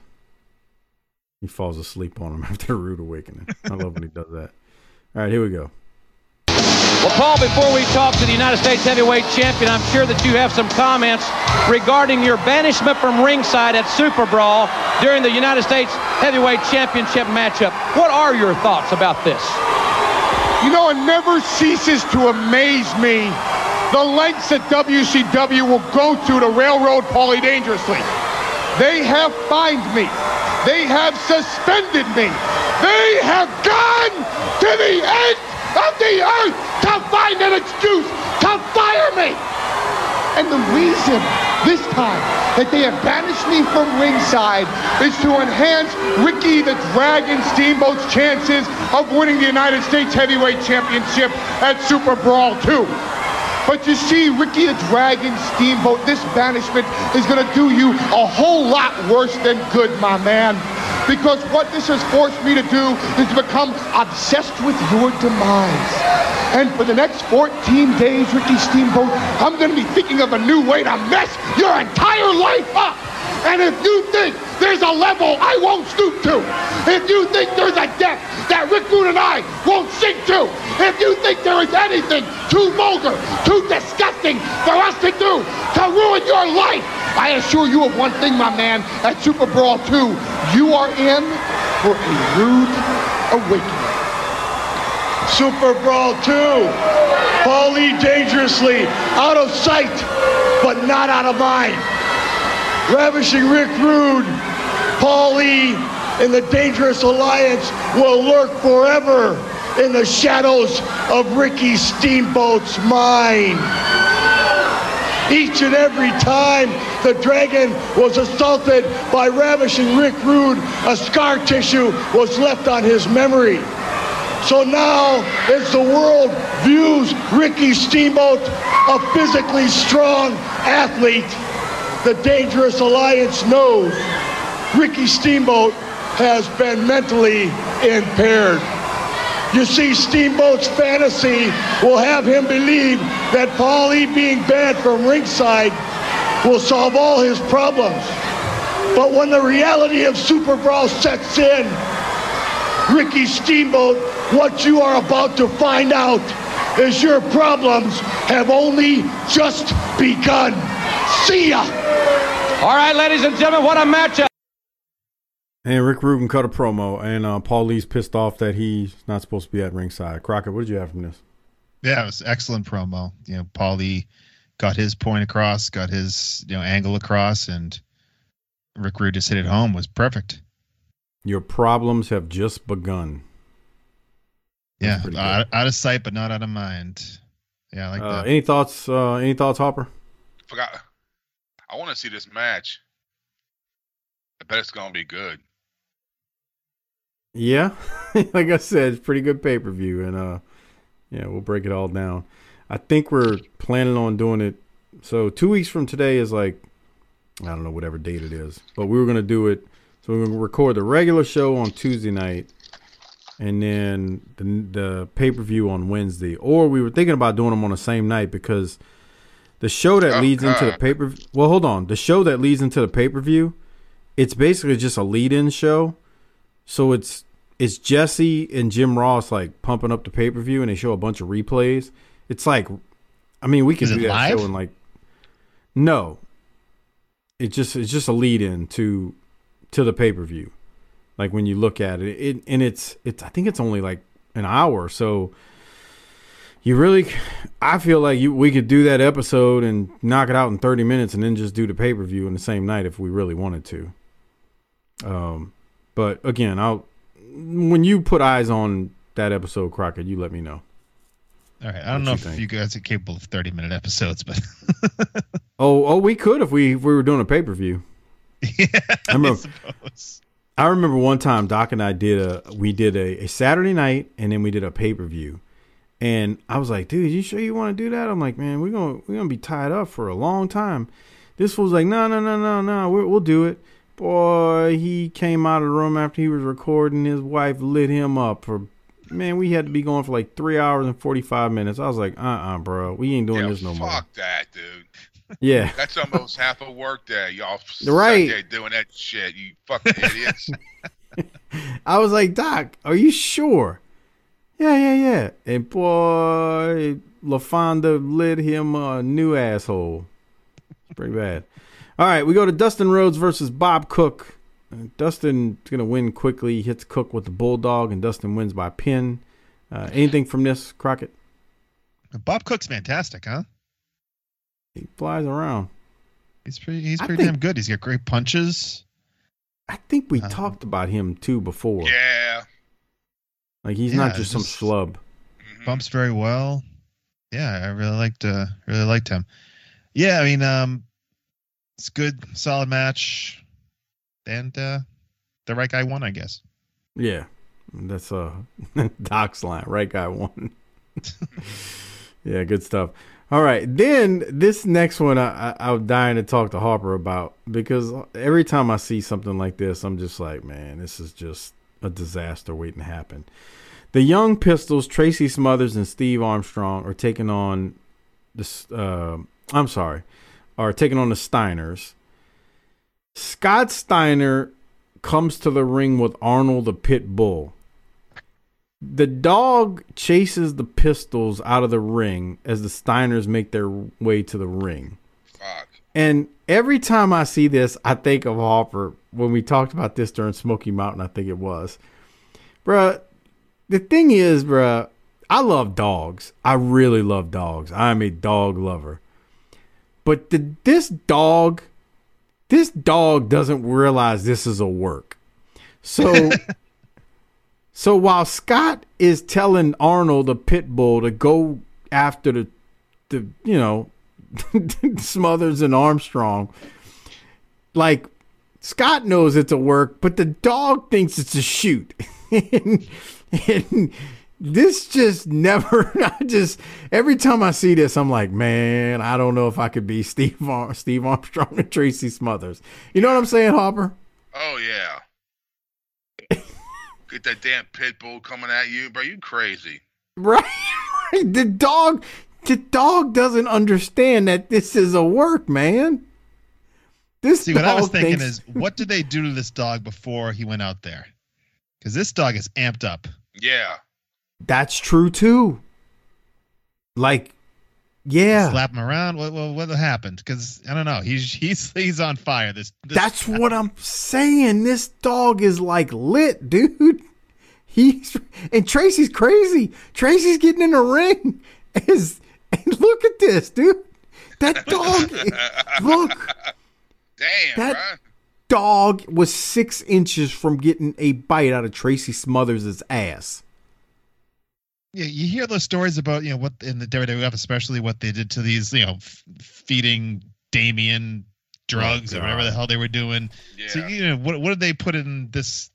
He falls asleep on him *laughs* after a rude awakening. I love when he does that. All right, here we go. Well, Paul, before we talk to the United States heavyweight champion, I'm sure that you have some comments regarding your banishment from ringside at Super Brawl during the United States heavyweight championship matchup. What are your thoughts about this? You know, it never ceases to amaze me the lengths that WCW will go to to railroad Paulie dangerously. They have fined me. They have suspended me. They have gone to the end of the earth to find an excuse to fire me. And the reason this time that they have banished me from ringside is to enhance Ricky the Dragon Steamboat's chances of winning the United States Heavyweight Championship at Super Brawl 2. But you see, Ricky the Dragon Steamboat, this banishment is going to do you a whole lot worse than good, my man. Because what this has forced me to do is to become obsessed with your demise. And for the next 14 days, Ricky Steamboat, I'm going to be thinking of a new way to mess your entire life up. And if you think there's a level I won't stoop to, if you think there's a depth that Rick Rude and I won't sink to, if you think there is anything too vulgar, too disgusting for us to do to ruin your life, I assure you of one thing, my man, at Super Brawl 2, you are in for a rude awakening. Super Brawl 2. Paul dangerously out of sight, but not out of mind. Ravishing Rick Rude, Paul Lee, and the Dangerous Alliance will lurk forever in the shadows of Ricky Steamboat's mind. Each and every time the dragon was assaulted by ravishing Rick Rude, a scar tissue was left on his memory. So now, as the world views Ricky Steamboat, a physically strong athlete, the Dangerous Alliance knows Ricky Steamboat has been mentally impaired. You see, Steamboat's fantasy will have him believe that Paul E being banned from ringside will solve all his problems. But when the reality of Super Brawl sets in, Ricky Steamboat, what you are about to find out is your problems have only just begun. See ya! All right, ladies and gentlemen, what a matchup. And Rick Rubin cut a promo, and uh, Paul E's pissed off that he's not supposed to be at ringside. Crockett, what did you have from this? Yeah, it was excellent promo. You know, Paulie got his point across, got his you know angle across, and Rick Rude just hit it home. Was perfect. Your problems have just begun. Yeah, pretty out, out of sight but not out of mind. Yeah, I like Uh, that. any thoughts? Uh, any thoughts, Hopper? Forgot. I want to see this match. I bet it's gonna be good. Yeah, *laughs* like I said, it's pretty good pay per view, and uh, yeah, we'll break it all down. I think we're planning on doing it. So two weeks from today is like, I don't know whatever date it is, but we were gonna do it. So we're gonna record the regular show on Tuesday night, and then the the pay per view on Wednesday. Or we were thinking about doing them on the same night because the show that Oh, leads into the God. pay per. Well, hold on. The show that leads into the pay per view, it's basically just a lead in show. So it's it's Jesse and Jim Ross like pumping up the pay per view, and they show a bunch of replays. It's like, I mean, we can Is do that live? show in like, no, it just it's just a lead in to to the pay per view. Like when you look at it, it and it's it's I think it's only like an hour, so you really I feel like you we could do that episode and knock it out in 30 minutes and then just do the pay-per-view in the same night if we really wanted to. Um but again, I'll when you put eyes on that episode Crockett, you let me know. All right, I don't what know you if think? you guys are capable of thirty minute episodes, but Oh, oh we could if we if we were doing a pay-per-view. *laughs* yeah, I remember-. I remember one time Doc and I did a we did a, a Saturday night and then we did a pay per view, and I was like, dude, you sure you want to do that? I'm like, man, we're gonna we're gonna be tied up for a long time. This fool's like, no, no, no, no, no, we'll, we'll do it. Boy, he came out of the room after he was recording. His wife lit him up for. Man, we had to be going for like three hours and forty five minutes. I was like, uh, uh bro, we ain't doing yeah, this no fuck more. Fuck that, dude. Yeah, That's almost half a work day. y'all. Right, sat doing that shit. You fucking idiots. *laughs* *laughs* I was like, Doc, are you sure? Yeah, yeah, yeah. And boy, LaFonda lit him a new asshole. It's pretty bad. All right, we go to Dustin Rhodes versus Bob Cook. Uh, Dustin's going to win quickly. He hits Cook with the Bulldog, and Dustin wins by pin. Uh, anything from this, Crockett? Bob Cook's fantastic, huh? He flies around. He's pretty. He's pretty think- damn good. He's got great punches. I think we Uh, talked about him too before. yeah. Like he's Yeah, not just some just- schlub. Mhm. Bumps very well. Yeah, I really liked. Uh, really liked him. Yeah, I mean, um, it's good, solid match, and uh, the right guy won, I guess. Yeah, that's uh *laughs* Doc's line. Right guy won. *laughs* yeah, good stuff. All right, then this next one I, I I'm dying to talk to Harper about because every time I see something like this, I'm just like, man, this is just a disaster waiting to happen. The Young Pistols, Tracy Smothers and Steve Armstrong are taking on this. Uh, I'm sorry, are taking on the Steiners. Scott Steiner comes to the ring with Arnold the Pit Bull. The dog chases the pistols out of the ring as the Steiners make their way to the ring. Fuck. And every time I see this, I think of Harper when we talked about this during Smoky Mountain, I think it was. Bruh, the thing is, bruh, I love dogs. I really love dogs. I'm a dog lover. But the, this dog, this dog doesn't realize this is a work. So *laughs* So while Scott is telling Arnold the pit bull to go after the the you know *laughs* Smothers and Armstrong, like Scott knows it's a work, but the dog thinks it's a shoot. *laughs* and, and this just never *laughs* I just every time I see this I'm like, man, I don't know if I could be Steve Ar- Steve Armstrong and Tracy Smothers. You know what I'm saying, Harper? Oh yeah. Get that damn pit bull coming at you, bro. You crazy. Right. *laughs* the dog the dog doesn't understand that this is a work, man. This See, what I was thinking thinks- is, what did they do to this dog before he went out there? Because this dog is amped up. Yeah. That's true too. Like, yeah. Slap him around. What what, what happened? Because I don't know. He's he's he's on fire. This, this That's what I'm saying. This dog is like lit, dude. *laughs* He's and Tracy's crazy. Tracy's getting in the ring. *laughs* Is and look at this, dude. That dog. look, Damn, that bro. dog was six inches from getting a bite out of Tracy Smothers' ass. Yeah, you hear those stories about you know what in the WWF, especially what they did to these you know f- feeding Damien drugs Oh, or whatever the hell they were doing. So Yeah. you know what what did they put in this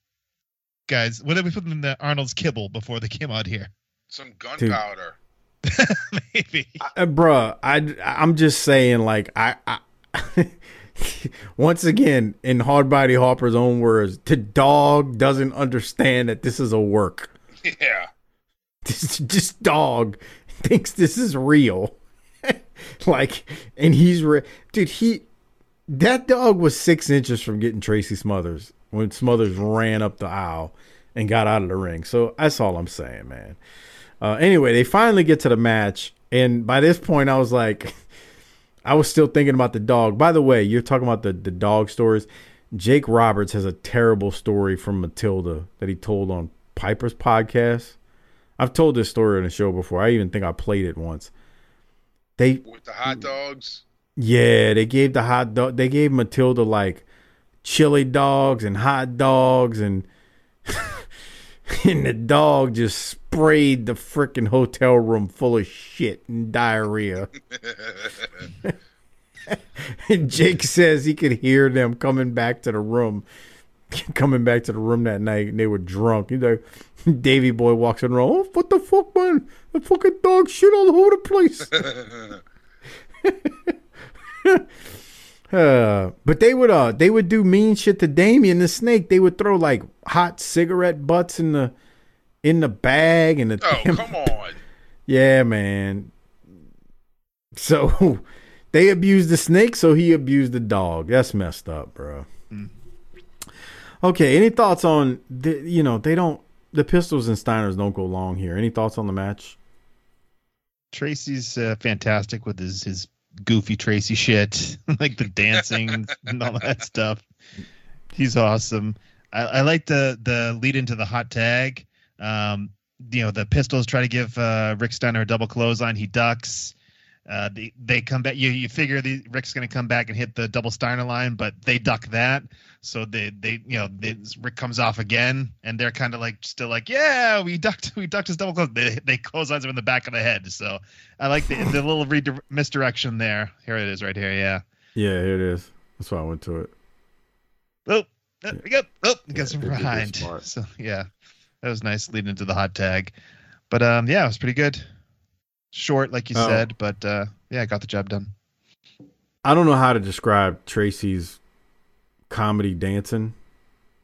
guys? What did we put in the Arnold's kibble before they came out here? Some gunpowder. *laughs* Maybe. uh, bruh, I I'm just saying, like I, I *laughs* once again in Hardbody Harper's own words, the dog doesn't understand that this is a work. *laughs* Yeah. *laughs* This this dog thinks this is real, *laughs* like, and he's re- dude. He that dog was six inches from getting Tracy Smothers when Smothers ran up the aisle and got out of the ring. So that's all I'm saying, man. Uh, anyway, they finally get to the match, and by this point, I was like, *laughs* I was still thinking about the dog. By the way, you're talking about the the dog stories. Jake Roberts has a terrible story from Matilda that he told on Piper's podcast. I've told this story on the show before. I even think I played it once. They With the hot dogs. yeah, they gave the hot dog. They gave Matilda like chili dogs and hot dogs, and *laughs* and the dog just sprayed the freaking hotel room full of shit and diarrhea. *laughs* *laughs* and Jake says he could hear them coming back to the room, *laughs* coming back to the room that night, and they were drunk. You know, *laughs* Davy Boy walks in room. Oh, what the fuck, man? The fucking dog shit all over the place. *laughs* Uh, but they would uh they would do mean shit to Damien the snake. They would throw like hot cigarette butts in the in the bag and the Oh, damn- come on. yeah, man. So they abused the snake, so he abused the dog. That's messed up, bro. Okay, any thoughts on the, you know they don't the Pistols and Steiners don't go long here. Any thoughts on the match? Tracy's uh, fantastic with his his goofy Tracy shit, *laughs* like the dancing and all that *laughs* stuff. He's awesome. I, I like the the lead into the hot tag. Um, you know, the Pistols try to give uh, Rick Steiner a double clothesline. He ducks. Uh, they, they come back. You you figure the Rick's going to come back and hit the double Steiner line, but they duck that. So they they you know they, Rick comes off again, and they're kind of like still like yeah we ducked *laughs* we ducked his double close. They they clotheslines him in the back of the head. So I like the the little redi- misdirection there. Here it is right here. Yeah. Yeah, here it is. That's why I went to it. Oh, there we go. Oh, gets Yeah, from they did this behind. So yeah, that was nice leading into the hot tag. But um, yeah, it was pretty good. Short, like you Oh. said, but uh, yeah, I got the job done. I don't know how to describe Tracy's comedy dancing.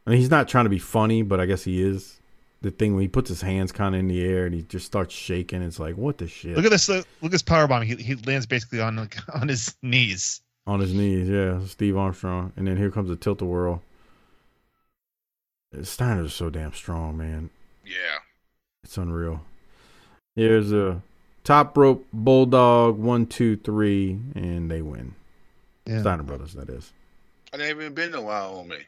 I mean, he's not trying to be funny, but I guess he is. The thing when he puts his hands kind of in the air and he just starts shaking, it's like, what the shit? Look at this. Look at this power bomb. He he lands basically on like, *laughs* on his knees. on his knees, yeah, Steve Armstrong, and then here comes the tilt a whirl. Steiner's so damn strong, man. Yeah. It's unreal. Here's a top rope bulldog one, two, three, and they win. Yeah. Steiner brothers, that is. *laughs* I ain't even been to Wyoming.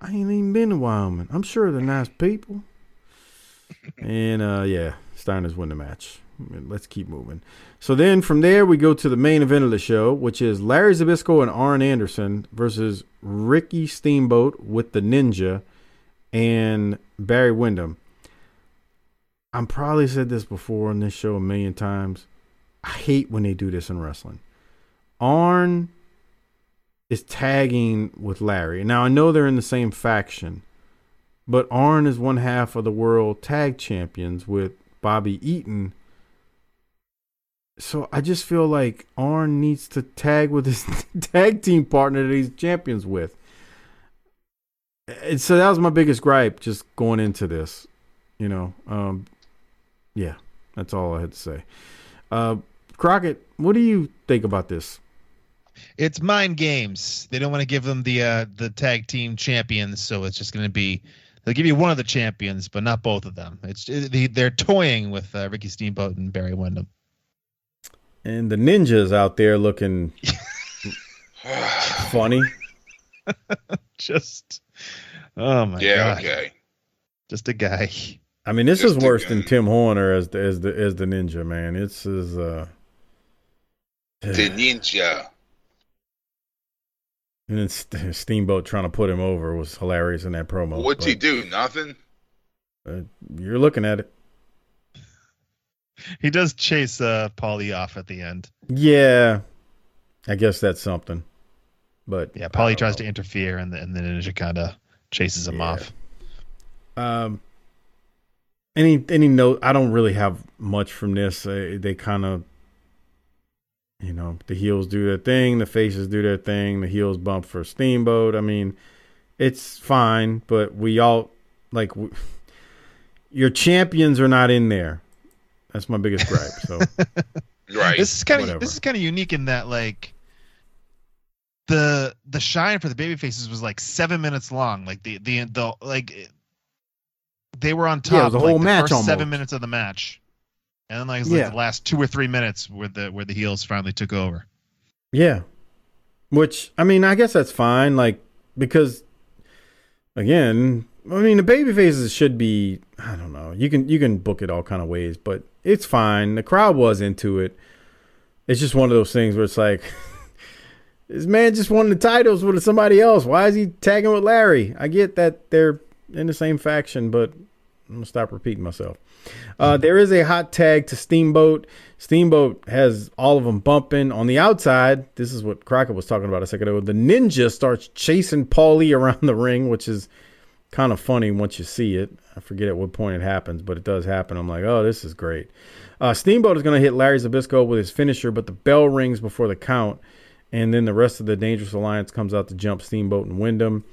I ain't even been to Wyoming. I'm sure they're nice people. and uh yeah, Steiner's win the match. Let's keep moving. So then from there we go to the main event of the show, which is Larry Zbyszko and Arn Anderson versus Ricky Steamboat with the Ninja and Barry Windham. I'm probably said this before on this show a million times. I hate when they do this in wrestling. Arn is tagging with Larry. Now I know they're in the same faction, but Arn is one half of the world tag champions with Bobby Eaton. So I just feel like Arn needs to tag with his *laughs* tag team partner that he's champions with. And so that was my biggest gripe just going into this. You know, um, yeah, that's all I had to say. Uh, Crockett, what do you think about this? It's mind games. They don't want to give them the uh, the tag team champions, so it's just going to be they'll give you one of the champions, but not both of them. It's they- they're toying with uh, Ricky Steamboat and Barry Windham. And the ninjas out there looking *sighs* funny. *laughs* Just oh my yeah, god, okay. just a guy. I mean, this Just is worse guy. than Tim Horner as the as the as the ninja man. It's is uh, The ninja. And then St- *laughs* Steamboat trying to put him over was hilarious in that promo. What's he but, do? Nothing? uh, you're looking at it. He does chase uh, Paulie off at the end. Yeah, I guess that's something. But Yeah, I Paulie tries know. to interfere, and the, and the ninja kind of chases him Yeah. off. Um, any any note? I don't really have much from this. Uh, they kind of, you know, the heels do their thing, the faces do their thing, the heels bump for Steamboat. I mean, it's fine, but we all like w *laughs* your champions are not in there. That's my biggest gripe. So *laughs* Right. This is kind of this is kind of unique in that like the the shine for the baby faces was like seven minutes long. Like the the the like they were on top. Yeah, it was a like, whole the match first seven minutes of the match, and then like, was, like the last two or three minutes where the where the heels finally took over. Yeah. Which I mean, I guess that's fine. Like because again, I mean, the baby faces should be. I don't know. You can you can book it all kind of ways, but it's fine. The crowd was into it. It's just one of those things where it's like, *laughs* this man just won the titles with somebody else. Why is he tagging with Larry? I get that they're in the same faction, but I'm gonna stop repeating myself. Uh, there is a hot tag to Steamboat. Steamboat has all of them bumping on the outside. This is what Crockett was talking about a second ago. The ninja starts chasing Paulie around the ring, which is kind of funny once you see it. I forget at what point it happens, but it does happen. I'm like, oh, this is great. Uh, Steamboat is to hit Larry Zbyszko with his finisher, but the bell rings before the count, and then the rest of the Dangerous Alliance comes out to jump Steamboat and Windham.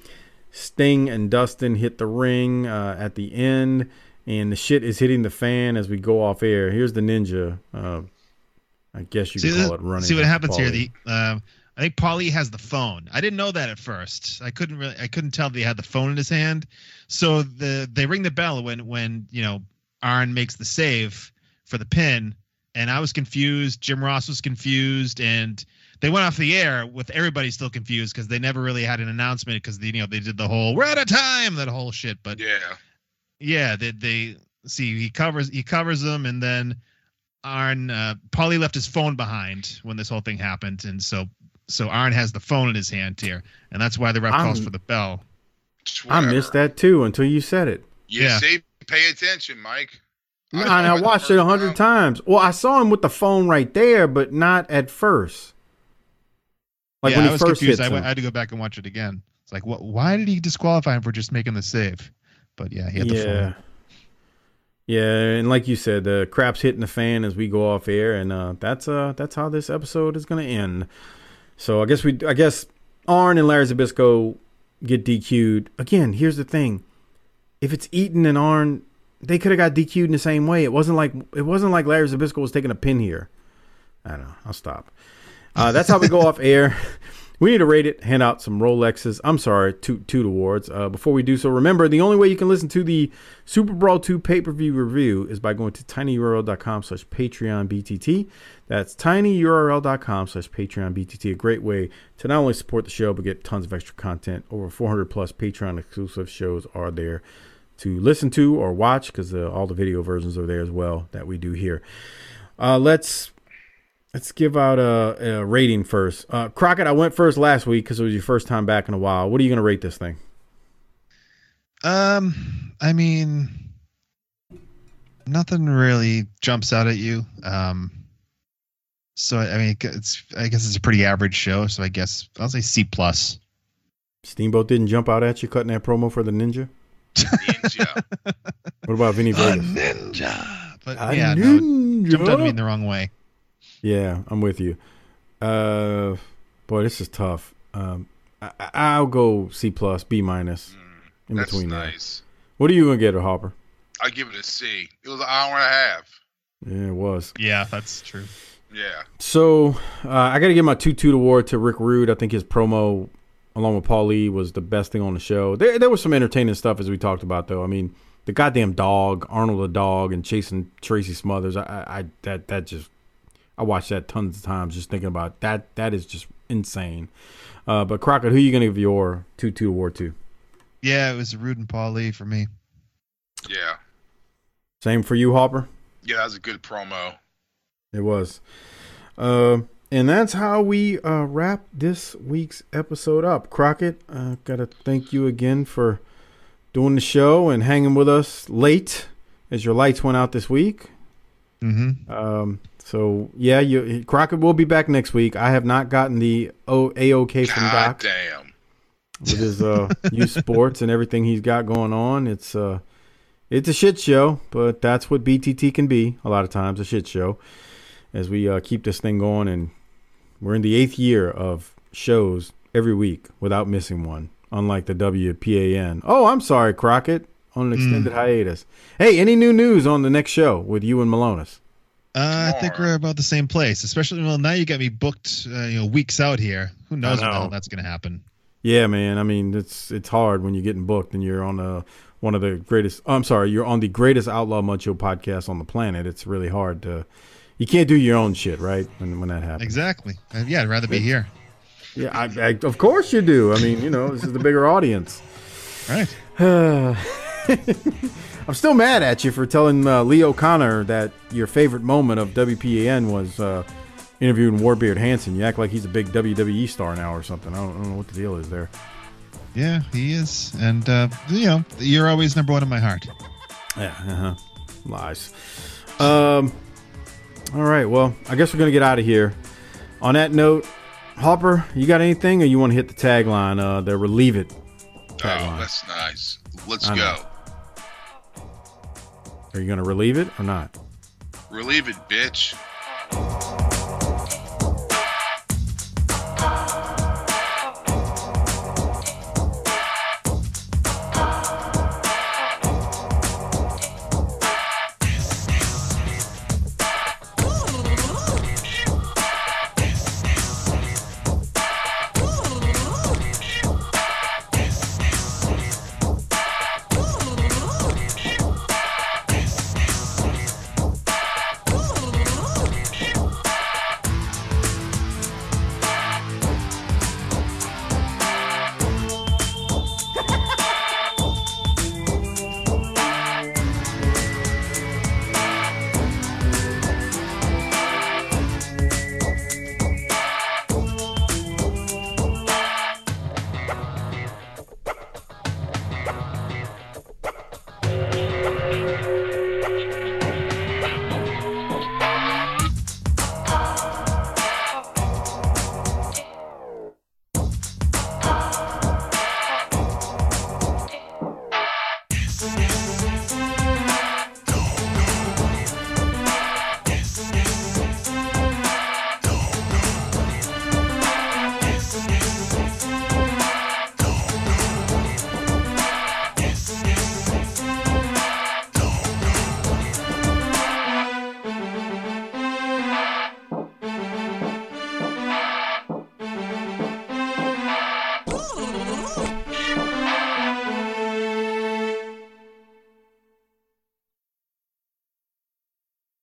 Sting and Dustin hit the ring uh, at the end, and the shit is hitting the fan as we go off air. Here's the ninja. Uh, I guess you see, could call it running. see what happens here. The um, I think Paulie has the phone. I didn't know that at first. I couldn't really. I couldn't tell that he had the phone in his hand. So the they ring the bell when when you know Arn makes the save for the pin, and I was confused. Jim Ross was confused, and they went off the air with everybody still confused because they never really had an announcement because you know they did the whole "we're out of time" that whole shit. But Yeah. yeah, they, they see he covers he covers them, and then Arn uh, Paulie left his phone behind when this whole thing happened, and so so Arn has the phone in his hand here, and that's why the ref calls I'm- for the bell. I missed that too until you said it. You Yeah. see, pay attention, Mike. No, I and I saw it the watched it a hundred times. Well, I saw him with the phone right there, but not at first. Like yeah, when he I was first confused. I, him. I had to go back and watch it again. It's like, what? Why did he disqualify him for just making the save? But yeah, he had the full yeah. Yeah, and like you said, the crap's hitting the fan as we go off air, and uh, that's uh that's how this episode is gonna end. So I guess we I guess Arn and Larry Zbyszko get DQ'd. Again, here's the thing: if it's Eaton and Arn, they could have got DQ'd in the same way. It wasn't like it wasn't like Larry Zbyszko was taking a pin here. I don't know. I'll stop. Uh, that's how we go off air. We need to rate it, hand out some Rolexes. I'm sorry, toot toot awards. Uh, before we do so, remember the only way you can listen to the Super Brawl 2 pay-per-view review is by going to tinyurl.com slash Patreon BTT. That's tinyurl.com slash Patreon BTT. A great way to not only support the show, but get tons of extra content. Over 400 plus Patreon exclusive shows are there to listen to or watch because uh, all the video versions are there as well that we do here. Uh, let's Let's give out a, a rating first. Uh, Crockett, I went first last week because it was your first time back in a while. What are you going to rate this thing? Um, I mean, nothing really jumps out at you. Um, so I mean, it's I guess it's a pretty average show. So I guess I'll say C plus. Steamboat didn't jump out at you cutting that promo for the ninja. Ninja. What about Vinny Vegas? ninja. But A yeah, no, ninja. jumped out at me in the wrong way. Yeah, I'm with you. Uh, boy, this is tough. Um, I, I- I'll go C plus, B minus, in That's between there. nice. What are you gonna get, Hopper? I give it a C. It was an hour and a half. Yeah, it was. Yeah, that's true. Yeah. So uh, I got to give my two two award to Rick Rude. I think his promo, along with Paul Lee, was the best thing on the show. There, there was some entertaining stuff as we talked about, though. I mean, the goddamn dog, Arnold the dog, and chasing Tracy Smothers. I, I, I that that just, I watched that tons of times just thinking about that. That is just insane. Uh, but Crockett, who are you gonna give your two toot award to? Yeah, it was Rude and Paul Lee for me. Yeah. Same for you, Hopper. Yeah, that was a good promo. It was. Uh, and that's how we uh, wrap this week's episode up. Crockett, uh, got to thank you again for doing the show and hanging with us late as your lights went out this week. Mm-hmm. Um, so, yeah, you, Crockett will be back next week. I have not gotten the o- AOK from God Doc damn. with his uh, youth sports and everything he's got going on. It's uh, it's a shit show, but that's what BTT can be a lot of times a shit show. As we uh, keep this thing going, and we're in the eighth year of shows every week without missing one, unlike the WPAN. Oh, I'm sorry, Crockett, on an extended hiatus. Hey, any new news on the next show with you and Malonis? Uh, I think we're about the same place. Especially well, now you got me booked. Uh, you know, weeks out here. Who knows when the know. hell that's gonna happen? Yeah, man. I mean, it's it's hard when you're getting booked and you're on a one of the greatest. I'm sorry, you're on the greatest outlaw muncho podcast on the planet. It's really hard to. You can't do your own shit, right? When when that happens. Exactly. Uh, yeah, I'd rather be here. Yeah, I, I, of course you do. I mean, you know, this is the bigger *laughs* audience. Right. *sighs* *laughs* I'm still mad at you for telling uh, Lee O'Connor that your favorite moment of WPAN was uh, interviewing Warbeard Hanson. You act like he's a big WWE star now or something. I don't, I don't know what the deal is there. Yeah, he is, and uh, you know, you're always number one in my heart. Yeah, uh-huh. lies. Um, all right. Well, I guess we're gonna get out of here. On that note, Hopper, you got anything, or you want to hit the tagline? Uh, the relieve it. Oh, that's nice. Let's go. Are you gonna relieve it or not? Relieve it, bitch.